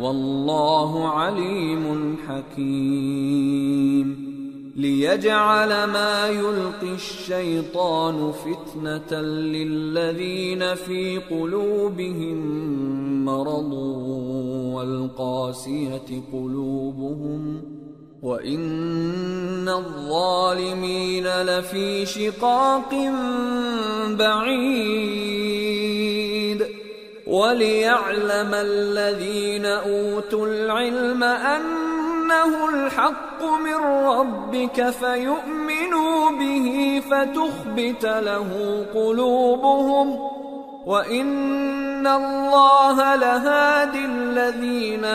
والله عليم حكيم. ليجعل ما يلقي الشيطان فتنة للذين في قلوبهم مرض والقاسية قلوبهم وإن الظالمين لفي شقاق بعيد وليعلم الذين أوتوا العلم أنه الحق من ربك فيؤمنوا به فتخبت له قلوبهم وإن الله لهادي الذين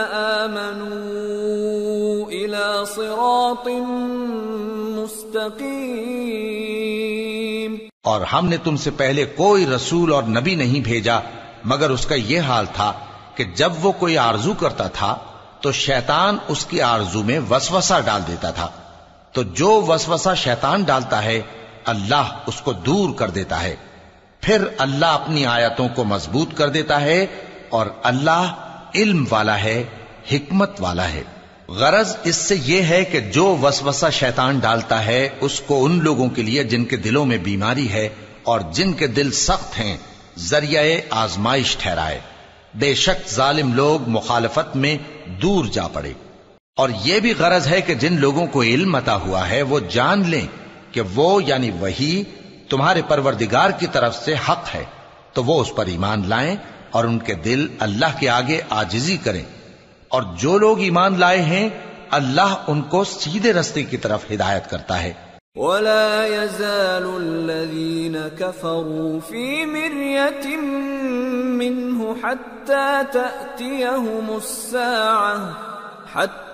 آمنوا إلى صراط مستقيم اور ہم نے تم سے پہلے کوئی رسول اور نبی نہیں بھیجا، مگر اس کا یہ حال تھا کہ جب وہ کوئی آرزو کرتا تھا، تو شیطان اس کی آرزو میں وسوسہ ڈال دیتا تھا۔ تو جو وسوسہ شیطان ڈالتا ہے، اللہ اس کو دور کر دیتا ہے۔ پھر اللہ اپنی آیتوں کو مضبوط کر دیتا ہے اور اللہ علم والا ہے، حکمت والا ہے۔ غرض اس سے یہ ہے کہ جو وسوسہ شیطان ڈالتا ہے، اس کو ان لوگوں کے لیے جن کے دلوں میں بیماری ہے اور جن کے دل سخت ہیں، ذریعہ آزمائش ٹھہرائے۔ بے شک ظالم لوگ مخالفت میں دور جا پڑے۔ اور یہ بھی غرض ہے کہ جن لوگوں کو علم عطا ہوا ہے، وہ جان لیں کہ وہ یعنی وہی تمہارے پروردگار کی طرف سے حق ہے، تو وہ اس پر ایمان لائیں اور ان کے دل اللہ کے آگے آجزی کریں۔ اور جو لوگ ایمان لائے ہیں، اللہ ان کو سیدھے رستے کی طرف ہدایت کرتا ہے۔ ولا يزال الذين كفروا في مرية منه حتى تأتيهم الساعة، حتى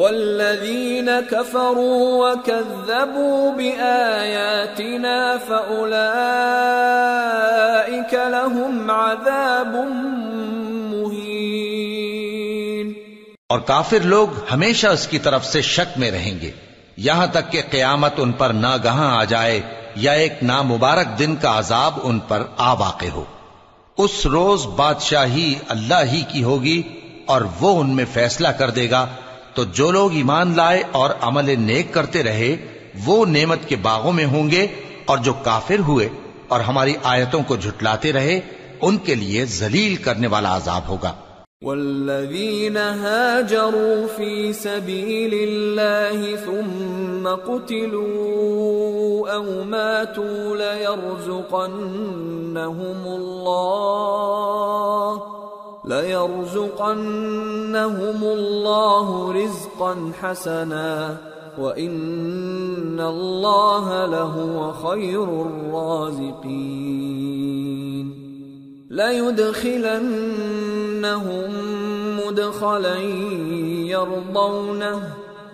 والذين كفروا وكذبوا بآياتنا فأولئك لهم عذاب مهين اور کافر لوگ ہمیشہ اس کی طرف سے شک میں رہیں گے۔ یہاں تک کہ قیامت ان پر ناگہاں آ جائے یا ایک نامبارک دن کا عذاب ان پر آ واقع ہو۔ اس روز بادشاہی اللہ ہی کی ہوگی اور وہ ان میں فیصلہ کر دے گا تو جو لوگ ایمان لائے اور عمل نیک کرتے رہے، وہ نعمت کے باغوں میں ہوں گے اور جو کافر ہوئے اور ہماری آیتوں کو جھٹلاتے رہے، ان کے لیے ذلیل کرنے والا عذاب ہوگا۔ والذين هاجروا في سبيل الله ثم قتلوا أو ماتوا ليرزقنهم الله ليرزقنهم الله رزقا حسنا وإن الله لهو خير الرازقين ليدخلنهم مدخلا يرضونه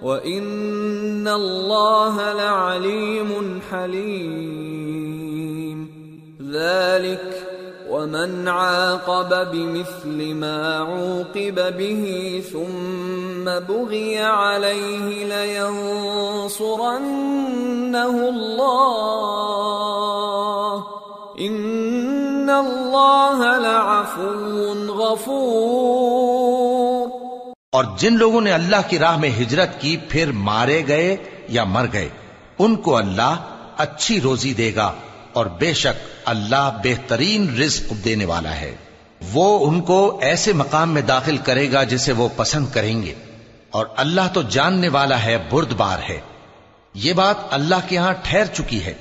وإن الله لعليم حليم ذلك ومن عاقب بمثل ما عوقب به ثم بغي عليه لينصرنه الله ان اللہ لعفو غفور اور جن لوگوں نے اللہ کی راہ میں ہجرت کی، پھر مارے گئے یا مر گئے، ان کو اللہ اچھی روزی دے گا۔ اور بے شک اللہ بہترین رزق دینے والا ہے۔ وہ ان کو ایسے مقام میں داخل کرے گا جسے وہ پسند کریں گے۔ اور اللہ تو جاننے والا ہے، بردبار ہے۔ یہ بات اللہ کے ہاں ٹھہر چکی ہے۔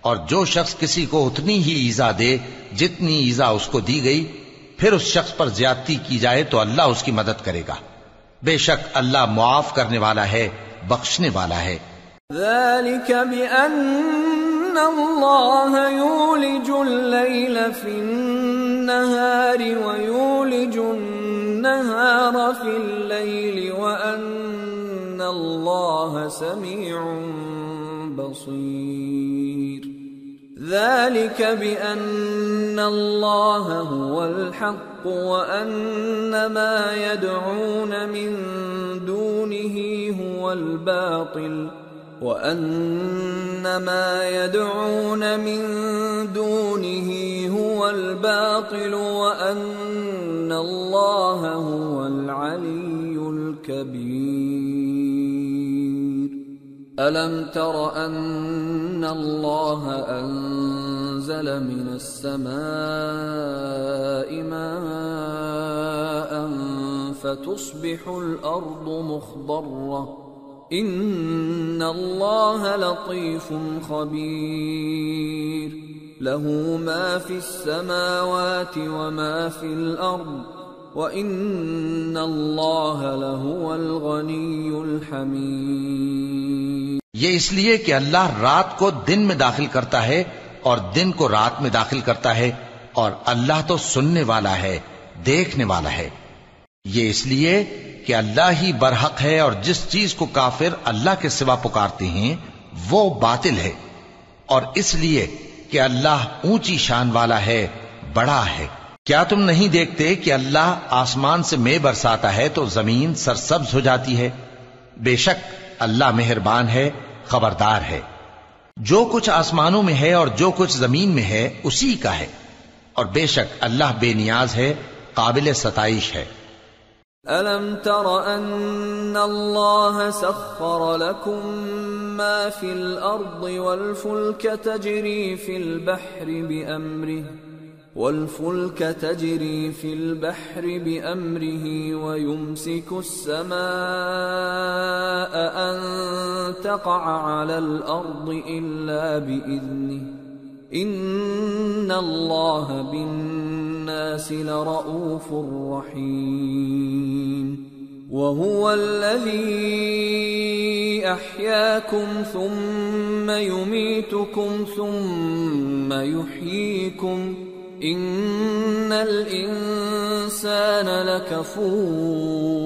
اور جو شخص کسی کو اتنی ہی ایزا دے جتنی ایزا اس کو دی گئی، پھر اس شخص پر زیادتی کی جائے تو اللہ اس کی مدد کرے گا۔ بے شک اللہ معاف کرنے والا ہے، بخشنے والا ہے۔ ذلك بأن الله يولج الليل في النهار ويولج النهار في الليل وأن الله سميع بصير. ذلك بان الله هو الحق وان ما يدعون من دونه هو الباطل. وان ما يدعون من دونه هو الباطل وان الله هو العلي الكبير الم تر ان الله انزل من السماء ماء فتصبح الارض ان الله لطيف خبير. له ما في السماوات وما في الارض وان الله لهو الغني الحميد. یہ اس لیے کہ اللہ رات کو دن میں داخل کرتا ہے اور دن کو رات میں داخل کرتا ہے اور اللہ تو سننے والا ہے، دیکھنے والا ہے۔ یہ اس لیے کہ اللہ ہی برحق ہے اور جس چیز کو کافر اللہ کے سوا پکارتے ہیں، وہ باطل ہے۔ اور اس لیے کہ اللہ اونچی شان والا ہے، بڑا ہے۔ کیا تم نہیں دیکھتے کہ اللہ آسمان سے میں برساتا ہے تو زمین سرسبز ہو جاتی ہے؟ بے شک اللہ مہربان ہے، خبردار ہے۔ جو کچھ آسمانوں میں ہے اور جو کچھ زمین میں ہے، اسی کا ہے۔ اور بے شک اللہ بے نیاز ہے، قابل ستائش ہے۔ ألم تر أن الله سخر لكم ما في الأرض والفلك تجري في البحر بأمره والفلك تجري في البحر بأمره ويمسك السماء أن تقع على الأرض إلا بإذنه إن الله بالناس لرؤوف رحيم وهو الذي أحياكم ثم يميتكم ثم يحييكم إن الإنسان لكفور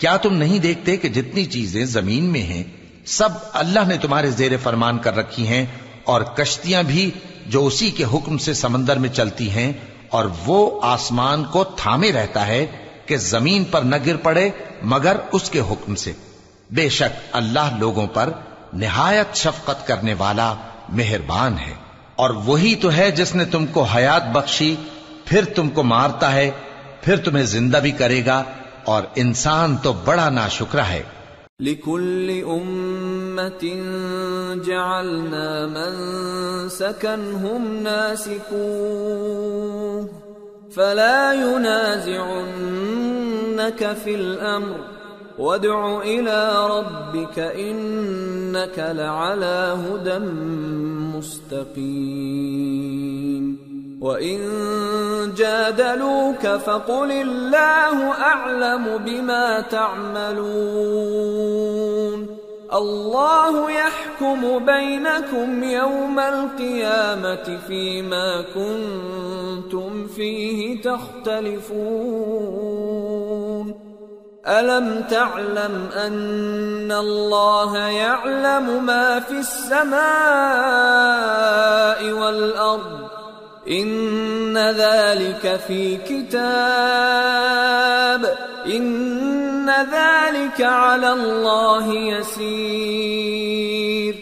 کیا تم نہیں دیکھتے کہ جتنی چیزیں زمین میں ہیں، سب اللہ نے تمہارے زیر فرمان کر رکھی ہیں اور کشتیاں بھی جو اسی کے حکم سے سمندر میں چلتی ہیں، اور وہ آسمان کو تھامے رہتا ہے کہ زمین پر نہ گر پڑے مگر اس کے حکم سے۔ بے شک اللہ لوگوں پر نہایت شفقت کرنے والا مہربان ہے۔ اور وہی تو ہے جس نے تم کو حیات بخشی، پھر تم کو مارتا ہے، پھر تمہیں زندہ بھی کرے گا، اور انسان تو بڑا ناشکرہ ہے۔ لكل أمة جعلنا منسكا هم ناسكوه فلا ينازعنك في الأمر وادع إلى ربك إنك لعلى هدى مستقيم وإن جادلوك فقل الله أعلم بما تعملون الله يحكم بينكم يوم القيامة فيما كنتم فيه تختلفون ألم تعلم أن الله يعلم ما في السماء والأرض ان ذلك في كتاب ان ذلك على الله يسير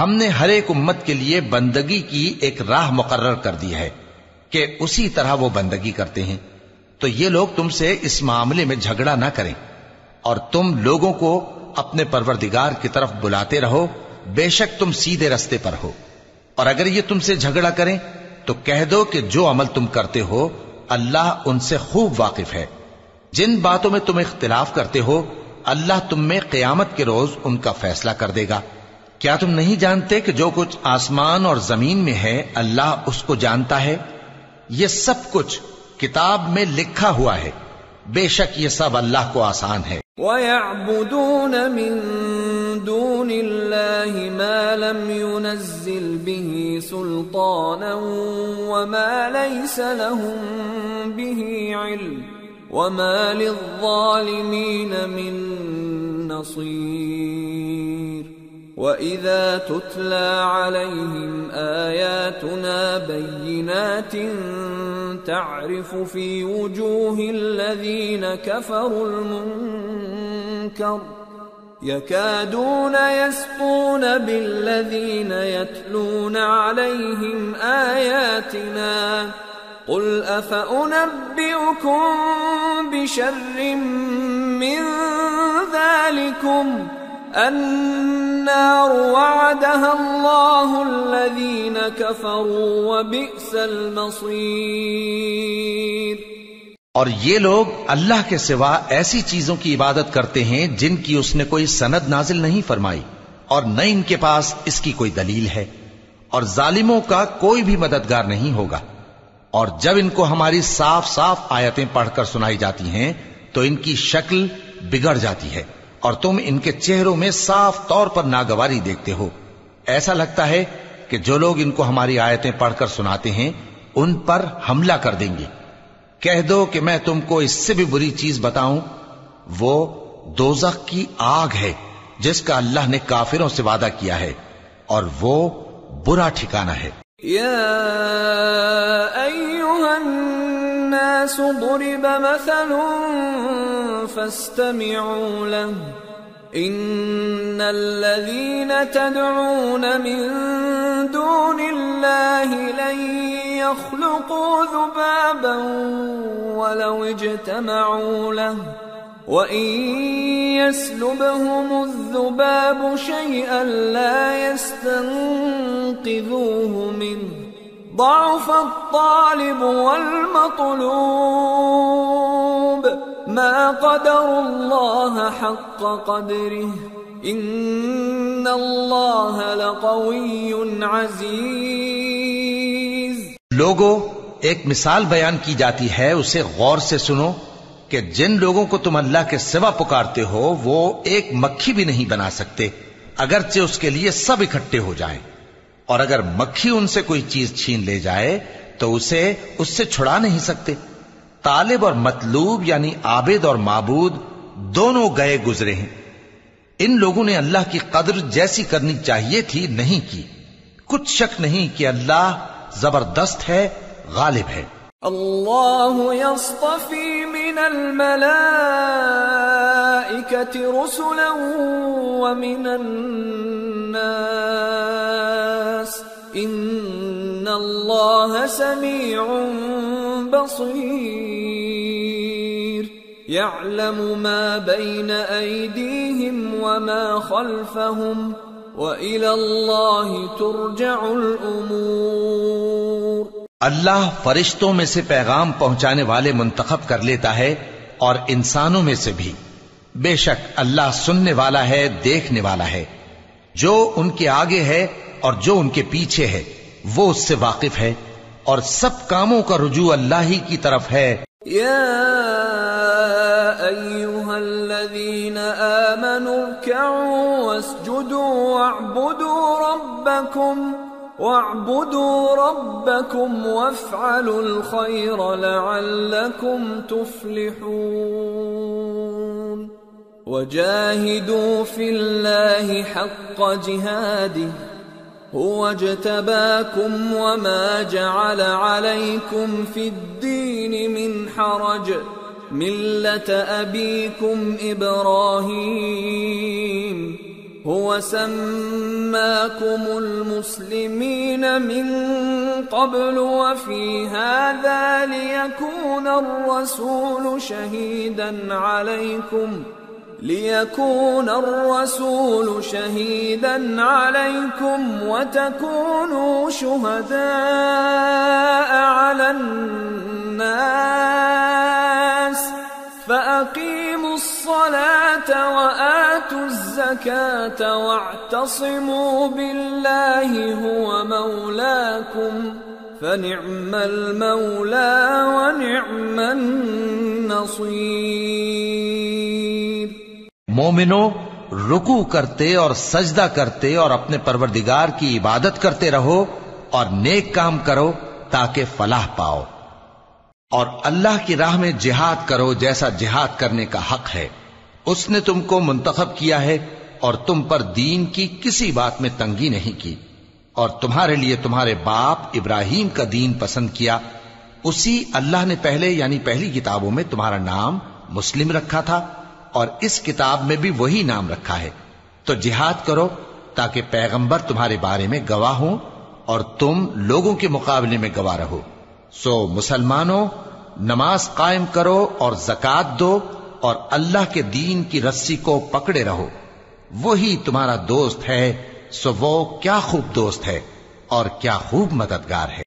ہم نے ہر ایک امت کے لیے بندگی کی ایک راہ مقرر کر دی ہے کہ اسی طرح وہ بندگی کرتے ہیں۔ تو یہ لوگ تم سے اس معاملے میں جھگڑا نہ کریں اور تم لوگوں کو اپنے پروردگار کی طرف بلاتے رہو۔ بے شک تم سیدھے رستے پر ہو۔ اور اگر یہ تم سے جھگڑا کریں تو کہہ دو کہ جو عمل تم کرتے ہو، اللہ ان سے خوب واقف ہے۔ جن باتوں میں تم اختلاف کرتے ہو، اللہ تم میں قیامت کے روز ان کا فیصلہ کر دے گا۔ کیا تم نہیں جانتے کہ جو کچھ آسمان اور زمین میں ہے، اللہ اس کو جانتا ہے؟ یہ سب کچھ کتاب میں لکھا ہوا ہے۔ بے شک یہ سب اللہ کو آسان ہے۔ ويعبدون من دون الله ما لم ينزل به سلطانا وما ليس لهم به علم وما للظالمين من نصير واذا تتلى عليهم اياتنا بينات تعرف في وجوه الذين كفروا المنكر يكادون يسقون بالذين يتلون عليهم اياتنا قل افانبئكم بشر من ذلكم النار وعدها الله الذين كفروا وبئس المصير. اور یہ لوگ اللہ کے سوا ایسی چیزوں کی عبادت کرتے ہیں جن کی اس نے کوئی سند نازل نہیں فرمائی اور نہ ان کے پاس اس کی کوئی دلیل ہے اور ظالموں کا کوئی بھی مددگار نہیں ہوگا اور جب ان کو ہماری صاف صاف آیتیں پڑھ کر سنائی جاتی ہیں تو ان کی شکل بگڑ جاتی ہے۔ اور تم ان کے چہروں میں صاف طور پر ناگواری دیکھتے ہو۔ ایسا لگتا ہے کہ جو لوگ ان کو ہماری آیتیں پڑھ کر سناتے ہیں، ان پر حملہ کر دیں گے۔ کہہ دو کہ میں تم کو اس سے بھی بری چیز بتاؤں۔ وہ دوزخ کی آگ ہے، جس کا اللہ نے کافروں سے وعدہ کیا ہے، اور وہ برا ٹھکانہ ہے۔ يا أيها الناس ضرب مثل فاستمعوا له. إن الذين تدعون من دون الله لن يخلقوا ذبابا ولو اجتمعوا له. وإن يسلبهم الذباب شيئا لا يستنقذوه منه. ضعف الطالب والمطلوب. ما قدر الله حق قدره. إن الله لقوي عزيز. لوگو، ایک مثال بیان کی جاتی ہے، اسے غور سے سنو کہ جن لوگوں کو تم اللہ کے سوا پکارتے ہو، وہ ایک مکھی بھی نہیں بنا سکتے، اگرچہ اس کے لیے سب اکٹھے ہو جائیں۔ اور اگر مکھی ان سے کوئی چیز چھین لے جائے تو اسے اس سے چھڑا نہیں سکتے۔ طالب اور مطلوب یعنی عابد اور معبود دونوں گئے گزرے ہیں۔ ان لوگوں نے اللہ کی قدر جیسی کرنی چاہیے تھی نہیں کی۔ کچھ شک نہیں کہ اللہ زبردست ہے، غالب ہے۔ الله يصطفي من الملائكة رسلا ومن الناس۔ إن الله سميع بصير يعلم ما بين أيديهم وما خلفهم وإلى الله ترجع الأمور اللہ فرشتوں میں سے پیغام پہنچانے والے منتخب کر لیتا ہے اور انسانوں میں سے بھی۔ بے شک اللہ سننے والا ہے، دیکھنے والا ہے۔ جو ان کے آگے ہے اور جو ان کے پیچھے ہے، وہ اس سے واقف ہے اور سب کاموں کا رجوع اللہ ہی کی طرف ہے۔ يا أيها الذين آمنوا اركعوا واسجدوا واعبدوا ربكم واعبدوا ربكم وافعلوا الخير لعلكم تفلحون۔ وجاهدوا في الله حق جهاده هو اجتباكم وما جعل عليكم في الدين من حرج. ملة أبيكم إبراهيم. هو سماكم المسلمين من قبل وفي هذا ليكون الرسول شهيدا عليكم ۖ. ليكون الرسول شهيدا عليكم وتكونوا شهداء على الناس فأقيموا الصلاة وآتوا الزكاة واعتصموا بالله هو مولاكم فنعم المولى ونعم النصير مومنو رکو کرتے اور سجدہ کرتے اور اپنے پروردگار کی عبادت کرتے رہو اور نیک کام کرو تاکہ فلاح پاؤ۔ اور اللہ کی راہ میں جہاد کرو جیسا جہاد کرنے کا حق ہے۔ اس نے تم کو منتخب کیا ہے اور تم پر دین کی کسی بات میں تنگی نہیں کی۔ اور تمہارے لیے تمہارے باپ ابراہیم کا دین پسند کیا۔ اسی اللہ نے پہلے یعنی پہلی کتابوں میں تمہارا نام مسلم رکھا تھا۔ اور اس کتاب میں بھی وہی نام رکھا ہے۔ تو جہاد کرو تاکہ پیغمبر تمہارے بارے میں گواہ ہوں اور تم لوگوں کے مقابلے میں گواہ رہو۔ سو مسلمانوں، نماز قائم کرو اور زکات دو اور اللہ کے دین کی رسی کو پکڑے رہو۔ وہی تمہارا دوست ہے، سو وہ کیا خوب دوست ہے اور کیا خوب مددگار ہے۔